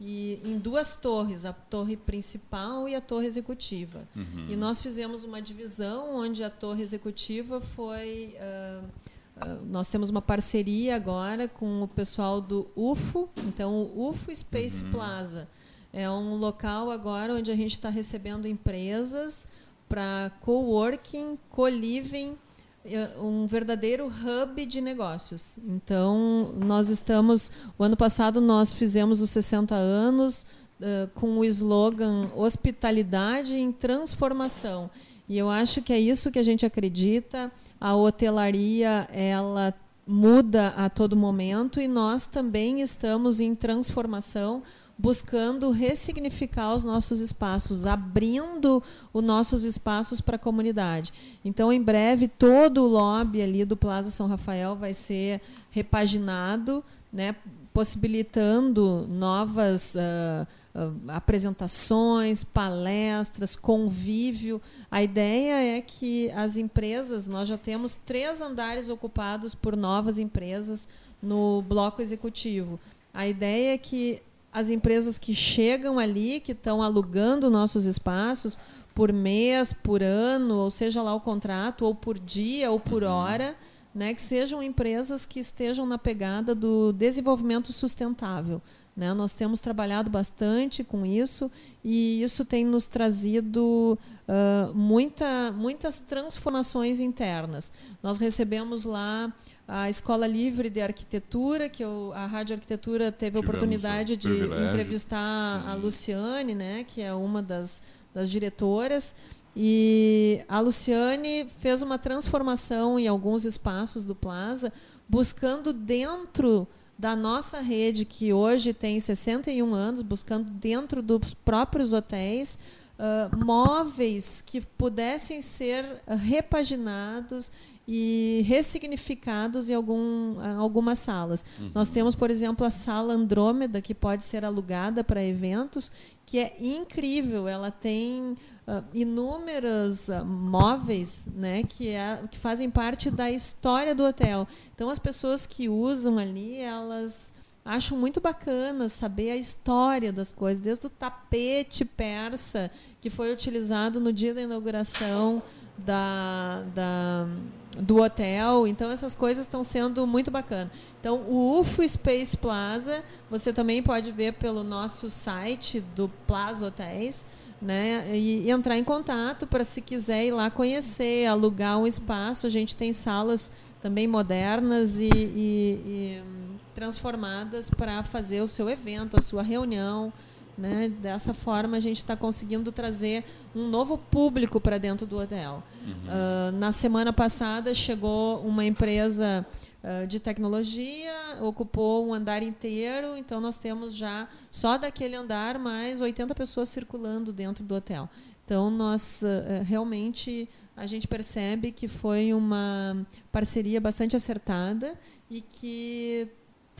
e em duas torres, a torre principal e a torre executiva. Uhum. E nós fizemos uma divisão onde a torre executiva foi. Uh, uh, nós temos uma parceria agora com o pessoal do UFO, então o UFO Space uhum. Plaza. É um local agora onde a gente está recebendo empresas para coworking, co-living é, um verdadeiro hub de negócios. Então, nós estamos. O ano passado nós fizemos os 60 anos uh, com o slogan Hospitalidade em Transformação. E eu acho que é isso que a gente acredita. A hotelaria, ela muda a todo momento e nós também estamos em transformação buscando ressignificar os nossos espaços, abrindo os nossos espaços para a comunidade. Então, em breve, todo o lobby ali do Plaza São Rafael vai ser repaginado, né, possibilitando novas uh, uh, apresentações, palestras, convívio. A ideia é que as empresas, nós já temos três andares ocupados por novas empresas no bloco executivo. A ideia é que as empresas que chegam ali, que estão alugando nossos espaços por mês, por ano, ou seja lá o contrato, ou por dia, ou por uhum. Né, que sejam empresas que estejam na pegada do desenvolvimento sustentável. Né? Nós temos trabalhado bastante com isso e isso tem nos trazido uh, muita, muitas transformações internas. Nós recebemos lá a Escola Livre de Arquitetura, que eu, a Rádio Arquitetura teve a oportunidade de entrevistar Sim. a Luciane, né, que é uma das, das diretoras. E a Luciane fez uma transformação em alguns espaços do Plaza, buscando dentro da nossa rede, que hoje tem 61 anos, buscando dentro dos próprios hotéis uh, móveis que pudessem ser repaginados e ressignificados em algum, algumas salas. Uhum. Nós temos, por exemplo, a sala Andrômeda, que pode ser alugada para eventos, que é incrível. Ela tem uh, inúmeros uh, móveis né, que, é, que fazem parte da história do hotel. Então, as pessoas que usam ali, elas acho muito bacana saber a história das coisas, desde o tapete persa que foi utilizado no dia da inauguração da, da do hotel. Então essas coisas estão sendo muito bacanas. Então o UFO Space Plaza, você também pode ver pelo nosso site do Plaza Hotéis. Né, e, entrar em contato para se quiser ir lá conhecer, alugar um espaço. A gente tem salas também modernas e, e, e transformadas para fazer o seu evento, a sua reunião. Né? Dessa forma, a gente está conseguindo trazer um novo público para dentro do hotel. Uhum. Uh, na semana passada, chegou uma empresa uh, de tecnologia, ocupou um andar inteiro, então nós temos já, só daquele andar, mais 80 pessoas circulando dentro do hotel. Então, nós uh, realmente a gente percebe que foi uma parceria bastante acertada e que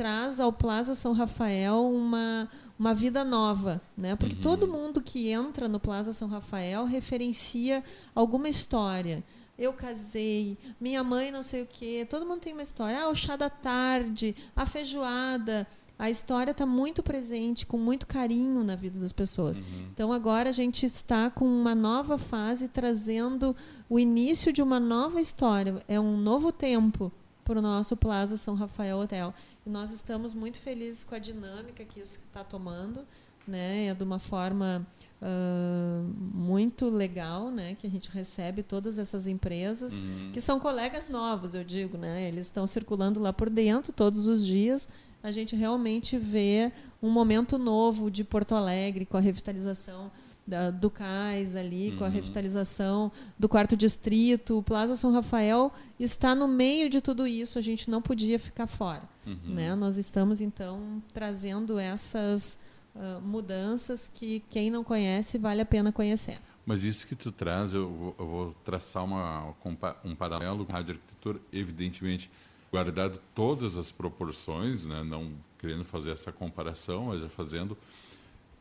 traz ao Plaza São Rafael uma, uma vida nova, né? Porque uhum. todo mundo que entra no Plaza São Rafael referencia alguma história. Eu casei, minha mãe não sei o quê, todo mundo tem uma história. Ah, o chá da tarde, a feijoada. A história está muito presente, com muito carinho na vida das pessoas. Uhum. Então agora a gente está com uma nova fase, trazendo o início de uma nova história. É um novo tempo para o nosso Plaza São Rafael Hotel. E nós estamos muito felizes com a dinâmica que isso está tomando, né? É de uma forma uh, muito legal, né? Que a gente recebe todas essas empresas uhum. que são colegas novos, eu digo, né? Eles estão circulando lá por dentro todos os dias. A gente realmente vê um momento novo de Porto Alegre com a revitalização da, do cais ali, uhum. com a uhum. revitalização do quarto distrito. O Plaza São Rafael está no meio de tudo isso, a gente não podia ficar fora. Uhum. Né? Nós estamos, então, trazendo essas uh, mudanças que quem não conhece vale a pena conhecer. Mas isso que tu traz, eu vou, eu vou traçar uma, um paralelo com a rádio arquitetura, evidentemente, guardado todas as proporções, né? não querendo fazer essa comparação, mas já fazendo.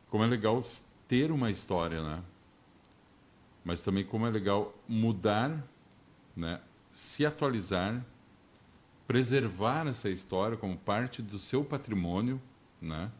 Como é legal ter uma história, né? Mas também como é legal mudar, né? Se atualizar, preservar essa história como parte do seu patrimônio, né?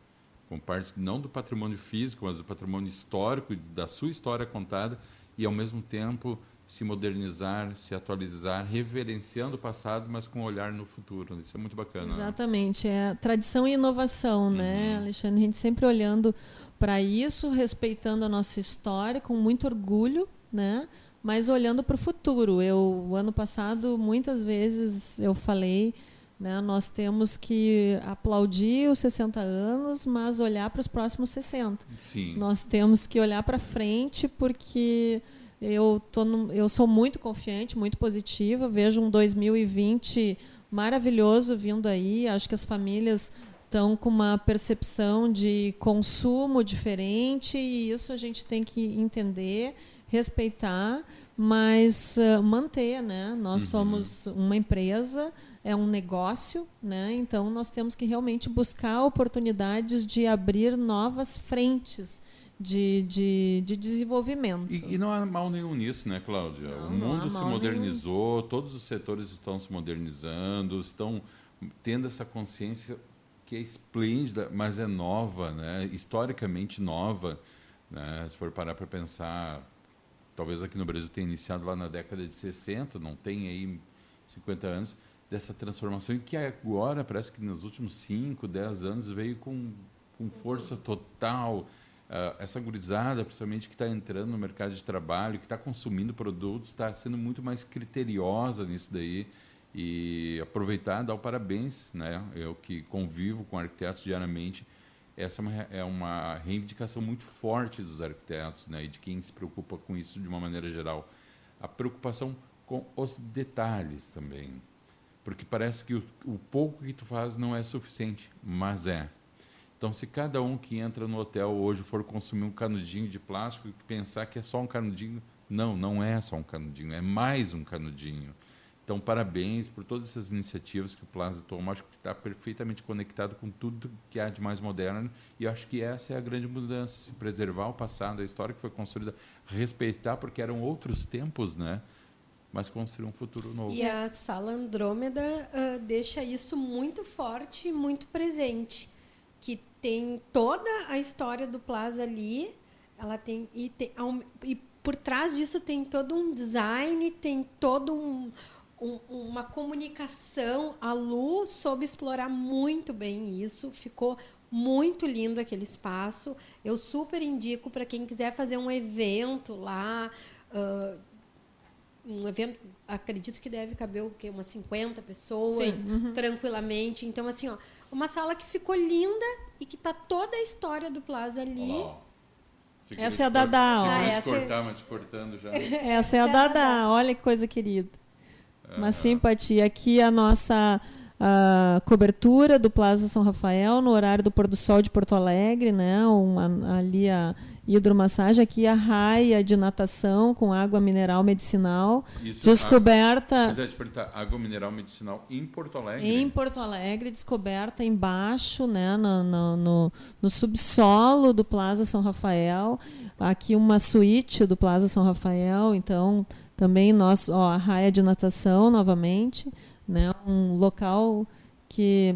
Como parte não do patrimônio físico, mas do patrimônio histórico da sua história contada e ao mesmo tempo se modernizar, se atualizar, reverenciando o passado, mas com um olhar no futuro. Isso é muito bacana. Né? Exatamente, é tradição e inovação, né, uhum. né, Alexandre? A gente sempre olhando para isso, respeitando a nossa história, com muito orgulho, né? mas olhando para o futuro. Eu, ano passado, muitas vezes eu falei, né, nós temos que aplaudir os 60 anos, mas olhar para os próximos 60. Sim. Nós temos que olhar para frente, porque eu, tô no, eu sou muito confiante, muito positiva. Vejo um 2020 maravilhoso vindo aí. Acho que as famílias estão com uma percepção de consumo diferente e isso a gente tem que entender, respeitar, mas uh, manter, né? Nós uhum. somos uma empresa, é um negócio, né? Então nós temos que realmente buscar oportunidades de abrir novas frentes. De, de, de desenvolvimento. E, e, não há mal nenhum nisso, né, Cláudia? Não, o mundo se modernizou, nenhum. todos os setores estão se modernizando, estão tendo essa consciência que é esplêndida, mas é nova, né? historicamente nova. Né? Se for parar para pensar, talvez aqui no Brasil tenha iniciado lá na década de 60, não tem aí 50 anos, dessa transformação e que agora parece que nos últimos 5, 10 anos veio com, com força total. Uh, essa gurizada, principalmente que está entrando no mercado de trabalho, que está consumindo produtos, está sendo muito mais criteriosa nisso daí e aproveitar dar o parabéns, né? Eu que convivo com arquitetos diariamente, essa é uma é reivindicação muito forte dos arquitetos, né? E de quem se preocupa com isso de uma maneira geral, a preocupação com os detalhes também, porque parece que o, o pouco que tu faz não é suficiente, mas é. Então, se cada um que entra no hotel hoje for consumir um canudinho de plástico e pensar que é só um canudinho, não, não é só um canudinho, é mais um canudinho. Então, parabéns por todas essas iniciativas que o Plaza toma. Acho que está perfeitamente conectado com tudo que há de mais moderno. E acho que essa é a grande mudança: se preservar o passado, a história que foi construída, respeitar, porque eram outros tempos, né? mas construir um futuro novo. E a Sala Andrômeda uh, deixa isso muito forte e muito presente. Que tem toda a história do Plaza ali, ela tem e, tem, e por trás disso tem todo um design, tem todo um, um, uma comunicação. A Lu soube explorar muito bem isso, ficou muito lindo aquele espaço. Eu super indico para quem quiser fazer um evento lá. Uh, um evento, acredito que deve caber o quê? umas 50 pessoas, uhum. tranquilamente. Então, assim, ó, uma sala que ficou linda e que tá toda a história do Plaza ali. Olá, essa é a Dada, ó. Ah, essa... cortar, mas cortando já. [LAUGHS] Essa é a Dada, olha que coisa querida. Uma simpatia. Aqui a nossa a cobertura do Plaza São Rafael no horário do pôr do sol de Porto Alegre, né? Uma, ali a hidromassagem, aqui a raia de natação com água mineral medicinal, Isso, descoberta. Quiser te perguntar, água mineral medicinal em Porto Alegre? Em Porto Alegre, descoberta embaixo, né, no, no, no, no subsolo do Plaza São Rafael. Aqui uma suíte do Plaza São Rafael, então também nós, ó, a raia de natação novamente né? Um local que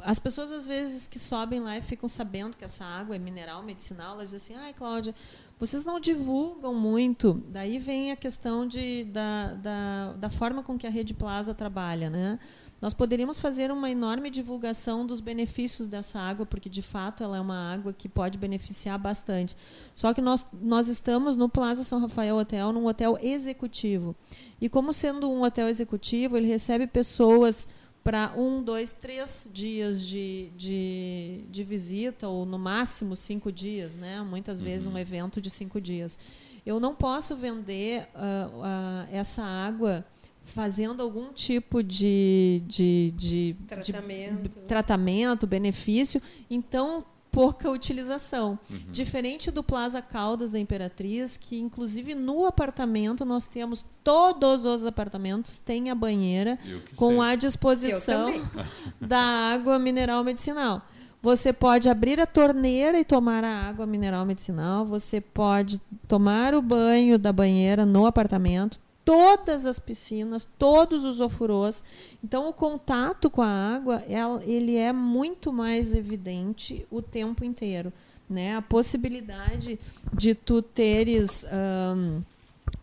as pessoas às vezes que sobem lá e ficam sabendo que essa água é mineral, medicinal, elas dizem assim, ai Cláudia, vocês não divulgam muito. Daí vem a questão de, da, da, da forma com que a Rede Plaza trabalha. Né? Nós poderíamos fazer uma enorme divulgação dos benefícios dessa água, porque de fato ela é uma água que pode beneficiar bastante. Só que nós, nós estamos no Plaza São Rafael Hotel, num hotel executivo. E como sendo um hotel executivo, ele recebe pessoas para um, dois, três dias de, de, de, visita, ou no máximo cinco dias, né? muitas uhum. vezes um evento de cinco dias. Eu não posso vender uh, uh, essa água fazendo algum tipo de, de, de tratamento. de tratamento, benefício. Então, pouca utilização. Uhum. Diferente do Plaza Caldas da Imperatriz, que inclusive no apartamento nós temos todos os apartamentos têm a banheira com a disposição [LAUGHS] da água mineral medicinal. Você pode abrir a torneira e tomar a água mineral medicinal. Você pode tomar o banho da banheira no apartamento todas as piscinas, todos os ofurôs. Então, o contato com a água, ele é muito mais evidente o tempo inteiro. Né? A possibilidade de tu teres... Um,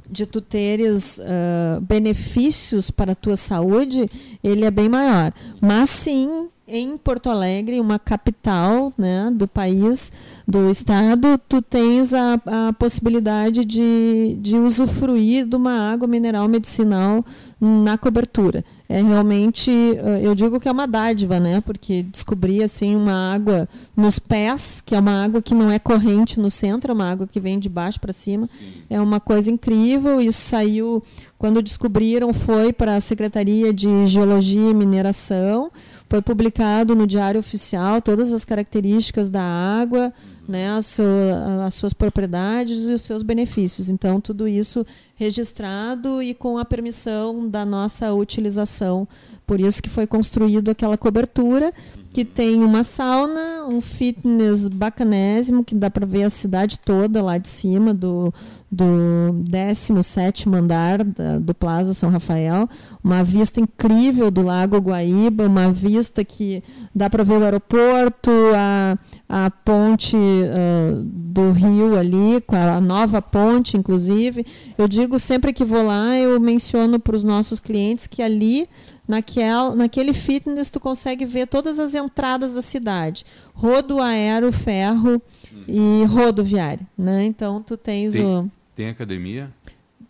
de tu teres uh, benefícios para a tua saúde, ele é bem maior. Mas sim, em Porto Alegre, uma capital né, do país, do estado, tu tens a, a possibilidade de, de usufruir de uma água mineral medicinal na cobertura. É realmente, eh, eu digo que é uma dádiva, né? Porque descobri assim uma água nos pés, que é uma água que não é corrente no centro, é uma água que vem de baixo para cima. Sim. É uma coisa incrível. Isso saiu quando descobriram foi para a Secretaria de Geologia e Mineração foi publicado no Diário Oficial todas as características da água, né, as, sua, as suas propriedades e os seus benefícios. Então, tudo isso registrado e com a permissão da nossa utilização. Por isso que foi construído aquela cobertura que tem uma sauna, um fitness bacanésimo, que dá para ver a cidade toda lá de cima do, do 17 andar da, do Plaza São Rafael, uma vista incrível do Lago Guaíba, uma vista que dá para ver o aeroporto, a, a ponte uh, do rio ali, com a nova ponte, inclusive. Eu digo sempre que vou lá, eu menciono para os nossos clientes que ali naquel, naquele fitness tu consegue ver todas as entradas da cidade. Rodo, aero, ferro e rodoviário. Né? Então tu tens tem, o. Tem academia?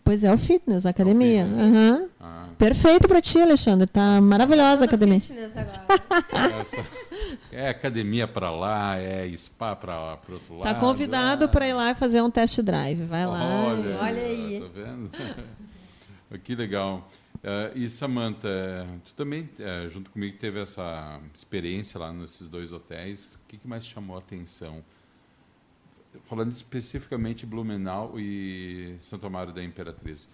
Pois é, o fitness, a academia. É uhum. ah. Perfeito para ti, Alexandre. Tá maravilhosa a academia. é academia para lá, é spa para o outro lado. Tá convidado ah. para ir lá e fazer um test drive. Vai lá. Olha, olha aí. Tá vendo? [LAUGHS] que legal. Uh, e Samantha, tu também, uh, junto comigo, teve essa experiência lá nesses dois hotéis. O que, que mais chamou a atenção? Falando especificamente Blumenau e Santo Amaro da Imperatriz.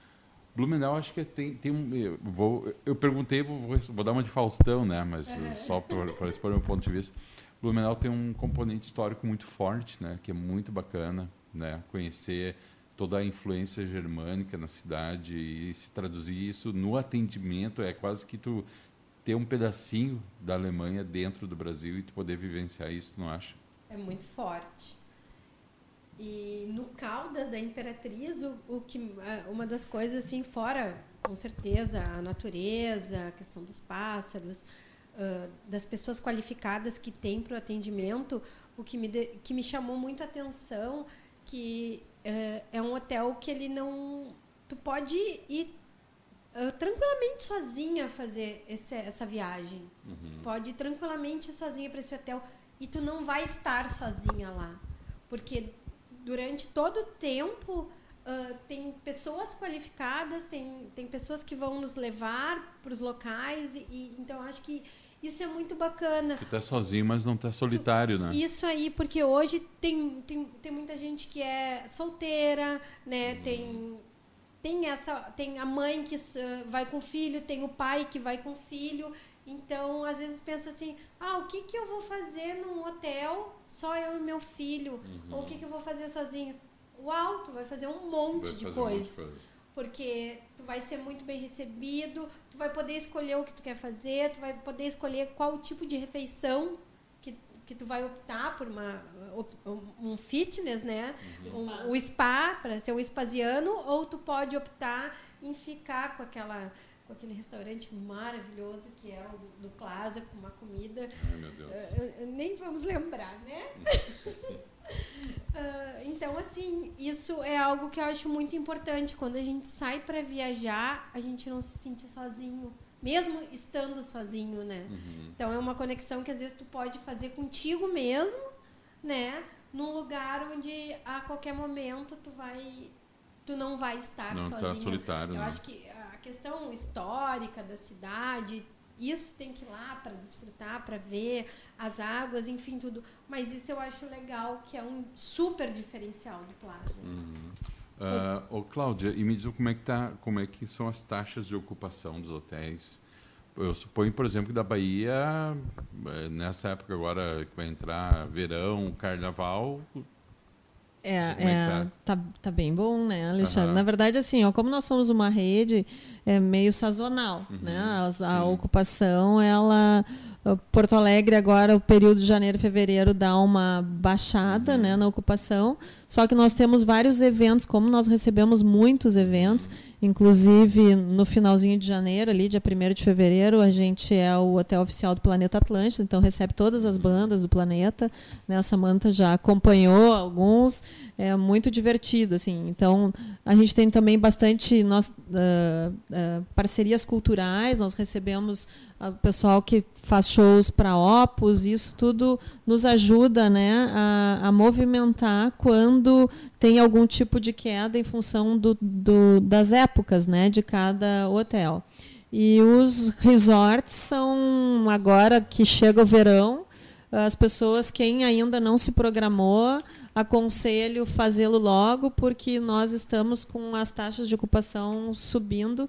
Blumenau, acho que tem, tem um. Eu, vou, eu perguntei, vou, vou dar uma de Faustão, né? Mas uhum. só para expor meu ponto de vista. Blumenau tem um componente histórico muito forte, né? Que é muito bacana, né? Conhecer toda a influência germânica na cidade e se traduzir isso no atendimento é quase que tu ter um pedacinho da Alemanha dentro do Brasil e tu poder vivenciar isso, não acha? É muito forte. E Caldas da Imperatriz, o, o que, uma das coisas, assim, fora, com certeza, a natureza, a questão dos pássaros, uh, das pessoas qualificadas que tem para o atendimento, o que me, de, que me chamou muito a atenção, que uh, é um hotel que ele não... Tu pode ir uh, tranquilamente sozinha fazer esse, essa viagem. Uhum. Pode ir tranquilamente sozinha para esse hotel e tu não vai estar sozinha lá. Porque durante todo o tempo uh, tem pessoas qualificadas, tem, tem pessoas que vão nos levar para os locais, e, e, então acho que isso é muito bacana. Tu está sozinho, mas não está solitário, né? Isso aí, porque hoje tem, tem, tem muita gente que é solteira, né? Hum. Tem, tem, essa, tem a mãe que uh, vai com o filho, tem o pai que vai com o filho. Então, às vezes pensa assim, ah, o que, que eu vou fazer num hotel só eu e meu filho? Uhum. Ou o que, que eu vou fazer sozinho? Uau, tu vai fazer um monte, de, coisa, um monte de coisa. Porque tu vai ser muito bem recebido, tu vai poder escolher o que tu quer fazer, tu vai poder escolher qual tipo de refeição que, que tu vai optar por uma, um fitness, né? Uhum. Um, o spa, para ser um espaziano, ou tu pode optar em ficar com aquela com aquele restaurante maravilhoso que é o do, do Plaza, com uma comida. Ai, meu Deus. Uh, nem vamos lembrar, né? uh, [LAUGHS] então, assim, isso é algo que eu acho muito importante. Quando a gente sai para viajar, a gente não se sente sozinho. Mesmo estando sozinho, né? Uhum. Então, é uma conexão que às vezes tu pode fazer contigo mesmo, né? Num lugar onde a qualquer momento tu vai tu não vai estar não sozinho. Tá solitário, eu né? acho que questão histórica da cidade, isso tem que ir lá para desfrutar, para ver as águas, enfim, tudo. Mas isso eu acho legal, que é um super diferencial de Plaza. Uhum. Uh, ô, Cláudia, e me diz como é que tá, como é que são as taxas de ocupação dos hotéis? Eu suponho, por exemplo, que da Bahia, eh, nessa época agora que vai entrar verão, carnaval, é, é, tá? Tá, bem bom, né, Alexandre? Uhum. Na verdade, assim, ó, como nós somos uma rede é meio sazonal, uhum, né? A, a ocupação, ela Porto Alegre agora o período de janeiro e fevereiro dá uma baixada uhum. né, na ocupação. Só que nós temos vários eventos como nós recebemos muitos eventos. Inclusive no finalzinho de janeiro ali dia 1 de fevereiro a gente é o hotel oficial do Planeta Atlântico então recebe todas as bandas do planeta né, a Samanta já acompanhou alguns. É muito divertido assim. Então a gente tem também bastante nós, uh, uh, parcerias culturais nós recebemos o pessoal que faz shows para Opus, isso tudo nos ajuda né, a, a, movimentar quando tem algum tipo de queda em função do, do, das épocas né, de cada hotel. E os resorts são, agora que chega o verão, as pessoas, quem ainda não se programou, aconselho fazê-lo logo, porque nós estamos com as taxas de ocupação subindo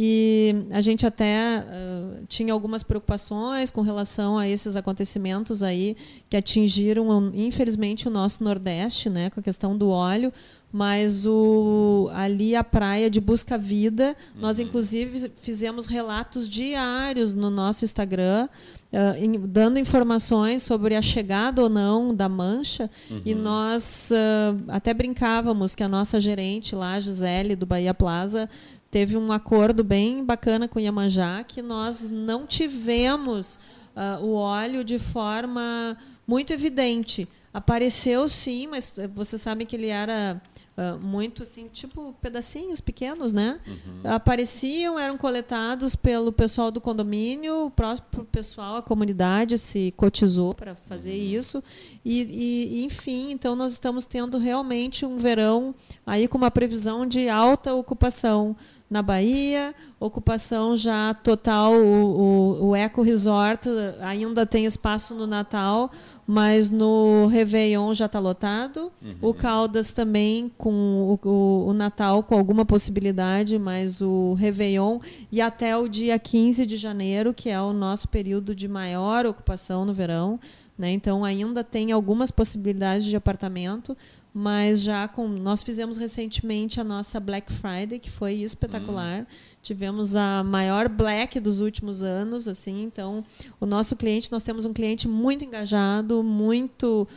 e a gente até uh, tinha algumas preocupações com relação a esses acontecimentos aí que atingiram, infelizmente, o nosso Nordeste, né, com a questão do óleo, mas o, ali a praia de Busca Vida, uhum. nós inclusive fizemos relatos diários no nosso Instagram, uh, in, dando informações sobre a chegada ou não da mancha, uhum. e nós uh, até brincávamos que a nossa gerente lá, Gisele, do Bahia Plaza, teve um acordo bem bacana com o Iemanjá, que nós não tivemos uh, o óleo de forma muito evidente. Apareceu sim, mas vocês sabem que ele era Uh, muito assim, tipo pedacinhos pequenos, né? Uhum. Apareciam, eram coletados pelo pessoal do condomínio, o próprio pessoal, a comunidade se cotizou para fazer uhum. isso. E, e, enfim, então nós estamos tendo realmente um verão aí com uma previsão de alta ocupação na Bahia, ocupação já total, o, o, o Eco Resort ainda tem espaço no Natal, mas no Réveillon já está lotado. Uhum. O Caldas também com o, o, o, Natal com alguma possibilidade, mas o Réveillon e até o dia 15 de janeiro, que é o nosso período de maior ocupação no verão. Né? Então ainda tem algumas possibilidades de apartamento, mas já com nós fizemos recentemente a nossa Black Friday que foi espetacular. Hum. Tivemos a maior Black dos últimos anos, assim. Então, o nosso cliente, nós temos um cliente muito engajado, muito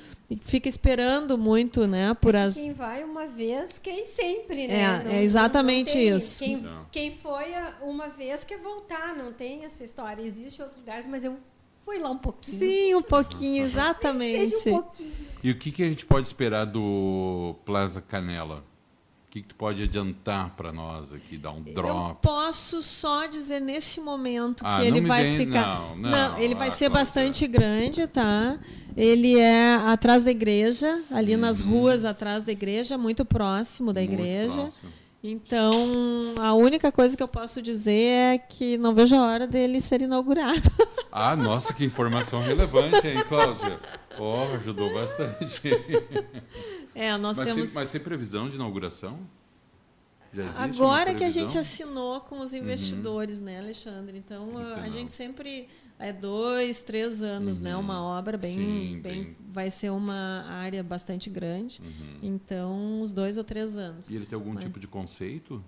fica esperando muito, né, por é as quem vai uma vez quem sempre, né? É, não, é exatamente isso. Quem, quem, foi uma vez quer voltar, não tem essa história. Existem outros lugares, mas eu fui lá um pouquinho. Sim, um pouquinho, exatamente. Seja um pouquinho. E o que, que a gente pode esperar do Plaza Canela? O que, que tu pode adiantar para nós aqui, dar um drops? Eu posso só dizer nesse momento ah, que ele vai vem, ficar. Não, não, não ele vai ah, ser bastante grande, tá? Ele é atrás da igreja, ali uhum. nas ruas atrás da igreja, muito próximo da muito igreja. Próximo. Então, a única coisa que eu posso dizer é que não vejo a hora dele ser inaugurado. [LAUGHS] Ah, nossa, que informação relevante, hein, Cláudia? Oh, ajudou bastante. É, nós mas temos. Tem, mas tem previsão de inauguração? Agora que a gente assinou com os uhum. investidores, uhum. né, Alexandre? Então, a gente sempre é dois, três anos, uhum. né? Uma obra bem, Sim, bem, bem, vai ser uma área bastante grande. Uhum. Então, uns dois ou três anos. E ele tem algum tipo de conceito?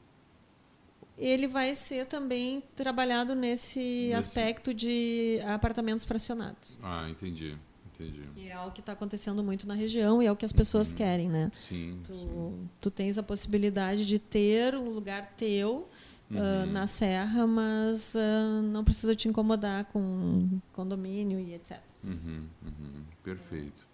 Ele vai ser também trabalhado nesse, nesse... aspecto de apartamentos fracionados. Ah, entendi. Entendi. Que é o que está acontecendo muito na região e é o que as pessoas uhum. querem, né? Sim tu, sim. tu tens a possibilidade de ter um lugar teu uhum. uh, na serra, mas uh, não precisa te incomodar com condomínio e etc. Uhum, uhum. Perfeito.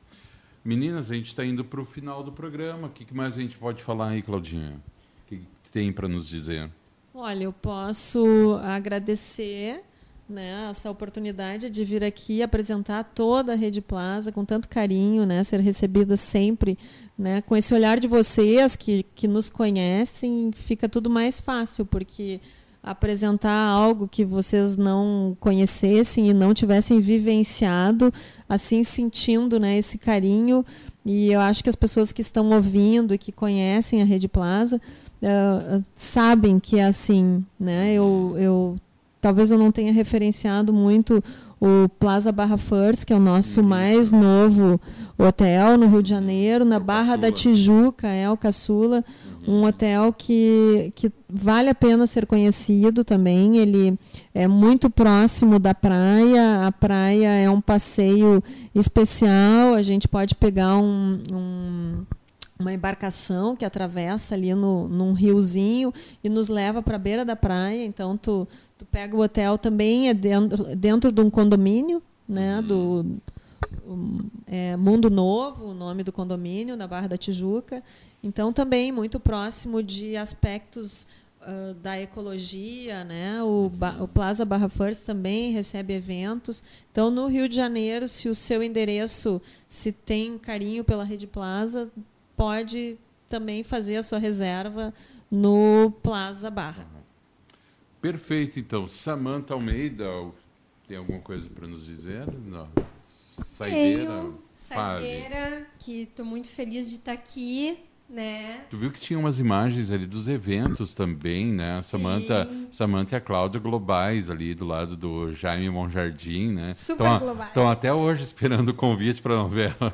Meninas, a gente está indo para o final do programa. O que mais a gente pode falar aí, Claudinha? O que tem para nos dizer? Olha, eu posso agradecer né, essa oportunidade de vir aqui apresentar toda a Rede Plaza com tanto carinho, né, ser recebida sempre né, com esse olhar de vocês que, que nos conhecem, fica tudo mais fácil, porque apresentar algo que vocês não conhecessem e não tivessem vivenciado, assim sentindo né, esse carinho. E eu acho que as pessoas que estão ouvindo e que conhecem a Rede Plaza uh, sabem que é assim. Né? Eu, eu talvez eu não tenha referenciado muito o Plaza Barra First, que é o nosso mais novo hotel no Rio de Janeiro, na Barra da Tijuca, é o Caçula, uhum. um hotel que, que vale a pena ser conhecido também. Ele é muito próximo da praia, a praia é um passeio especial, a gente pode pegar um, um uma embarcação que atravessa ali no, num riozinho e nos leva para a beira da praia. Então, tu, tu pega o hotel também, é dentro, dentro de um condomínio, né, do um, é, Mundo Novo, o nome do condomínio, na Barra da Tijuca. Então, também muito próximo de aspectos uh, da ecologia. Né? O, o Plaza Barra First também recebe eventos. Então, no Rio de Janeiro, se o seu endereço se tem carinho pela Rede Plaza, pode também fazer a sua reserva no Plaza Barra. Perfeito, então. Samanta Almeida, tem alguma coisa para nos dizer? Não. Saideira? Tenho, saideira, que estou muito feliz de estar aqui né? Tu viu que tinha umas imagens ali dos eventos também, né? Samantha, Samantha e a Cláudia globais ali do lado do Jaime Monjardim, né? Super tão, globais. Estão até hoje esperando o convite para a novela.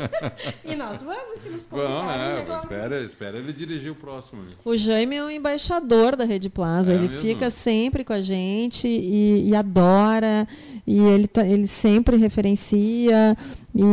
[LAUGHS] e nós vamos, se nos convidarem. Vamos, né? espera, espera ele dirigir o próximo. O Jaime é o embaixador da Rede Plaza. É ele mesmo? fica sempre com a gente e, e adora. E ele, tá, ele sempre referencia. E,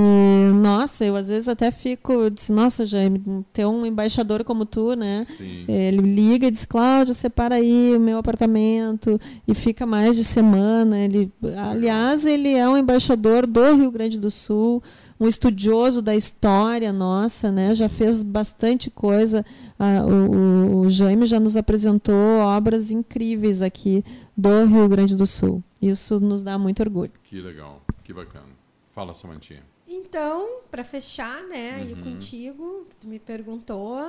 nossa, eu às vezes até fico, disse, nossa, Jaime, ter um embaixador como tu, né? Sim. Ele liga e diz, Cláudia, separa aí o meu apartamento e fica mais de semana. Ele, aliás, ele é um embaixador do Rio Grande do Sul, um estudioso da história nossa, né? Já fez bastante coisa. Ah, o, o Jaime já nos apresentou obras incríveis aqui do Rio Grande do Sul. Isso nos dá muito orgulho. Que legal, que bacana. Fala, Samantinha. Então, para fechar, né, uhum. aí contigo, que tu me perguntou,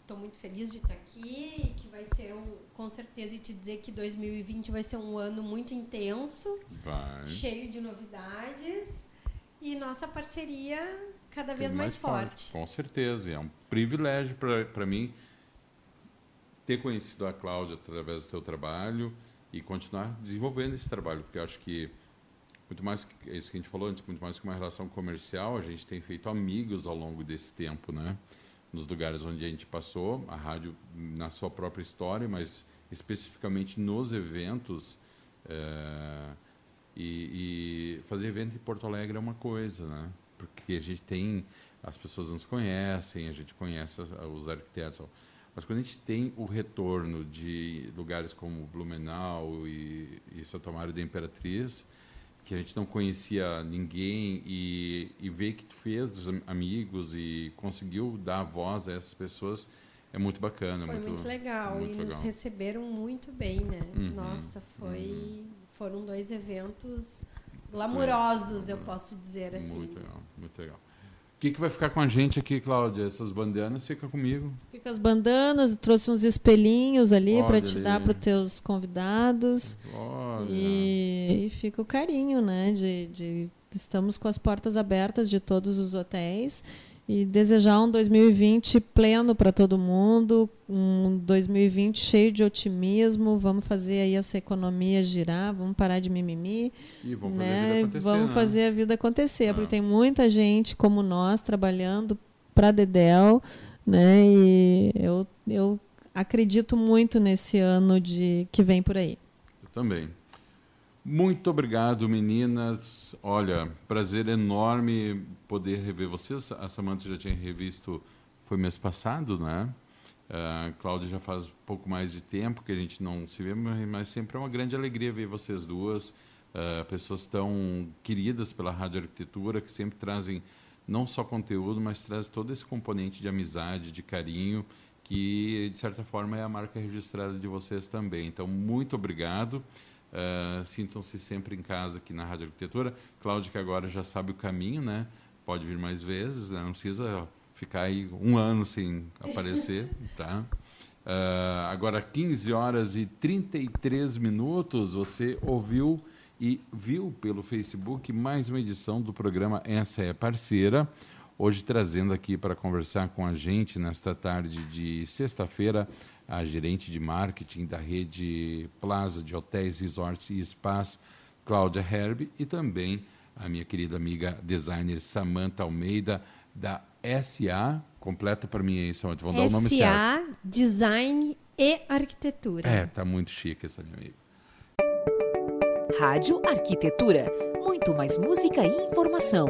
estou uh, muito feliz de estar aqui, que vai ser um, com certeza e te dizer que 2020 vai ser um ano muito intenso, vai. cheio de novidades e nossa parceria cada vez mais, mais forte. forte. Com certeza, é um privilégio para mim ter conhecido a Cláudia através do teu trabalho e continuar desenvolvendo esse trabalho, porque eu acho que muito mais é isso que a gente falou antes, muito mais que uma relação comercial, a gente tem feito amigos ao longo desse tempo, né? Nos lugares onde a gente passou, a rádio na sua própria história, mas especificamente nos eventos. É, e, e, fazer evento em Porto Alegre é uma coisa, né? Porque a gente tem as pessoas nos conhecem, a gente conhece os arquitetos. Mas quando a gente tem o retorno de lugares como Blumenau e, e Santo Mário da Imperatriz, que a gente não conhecia ninguém e, e ver que tu fez amigos e conseguiu dar voz a essas pessoas é muito bacana. Foi muito, muito legal muito e legal. nos receberam muito bem, né? Uhum, Nossa, foi uhum. foram dois eventos glamurosos, eu posso dizer assim. Muito legal, muito legal que, que vai ficar com a gente aqui, Cláudia? Essas bandanas fica comigo. Fica as bandanas, trouxe uns espelhinhos ali para te ali. dar para os teus convidados. Olha. E, e fica o carinho, né? De, de estamos com as portas abertas de todos os hotéis e desejar um 2020 pleno para todo mundo, um 2020 cheio de otimismo. Vamos fazer aí essa economia girar, vamos parar de mimimi. E vamos né? fazer a vida acontecer. Vamos né? fazer a vida acontecer, ah. porque tem muita gente como nós trabalhando para Dedel, né? E eu, eu acredito muito nesse ano de que vem por aí. Eu também. Muito obrigado, meninas. Olha, prazer enorme poder rever vocês. A Samanta já tinha revisto, foi mês passado, né? A Cláudia já faz pouco mais de tempo que a gente não se vê, mas sempre é uma grande alegria ver vocês duas, uh, pessoas tão queridas pela Rádio Arquitetura, que sempre trazem não só conteúdo, mas trazem todo esse componente de amizade, de carinho, que de certa forma é a marca registrada de vocês também. Então, muito obrigado. Uh, Sintam-se sempre em casa aqui na Rádio Arquitetura. Cláudia, que agora já sabe o caminho, né? Pode vir mais vezes, né? não precisa ficar aí um ano sem aparecer, [LAUGHS] tá? Uh, agora, 15 horas e 33 minutos, você ouviu e viu pelo Facebook mais uma edição do programa Essa é Parceira. Hoje trazendo aqui para conversar com a gente nesta tarde de sexta-feira a gerente de marketing da rede Plaza de Hotéis, Resorts e Spas, Cláudia Herb, e também a minha querida amiga designer Samantha Almeida, da SA, completa para mim aí, Samantha, vamos dar o nome certo. SA, Design e Arquitetura. É, tá muito chique essa minha amiga. Rádio Arquitetura, muito mais música e informação.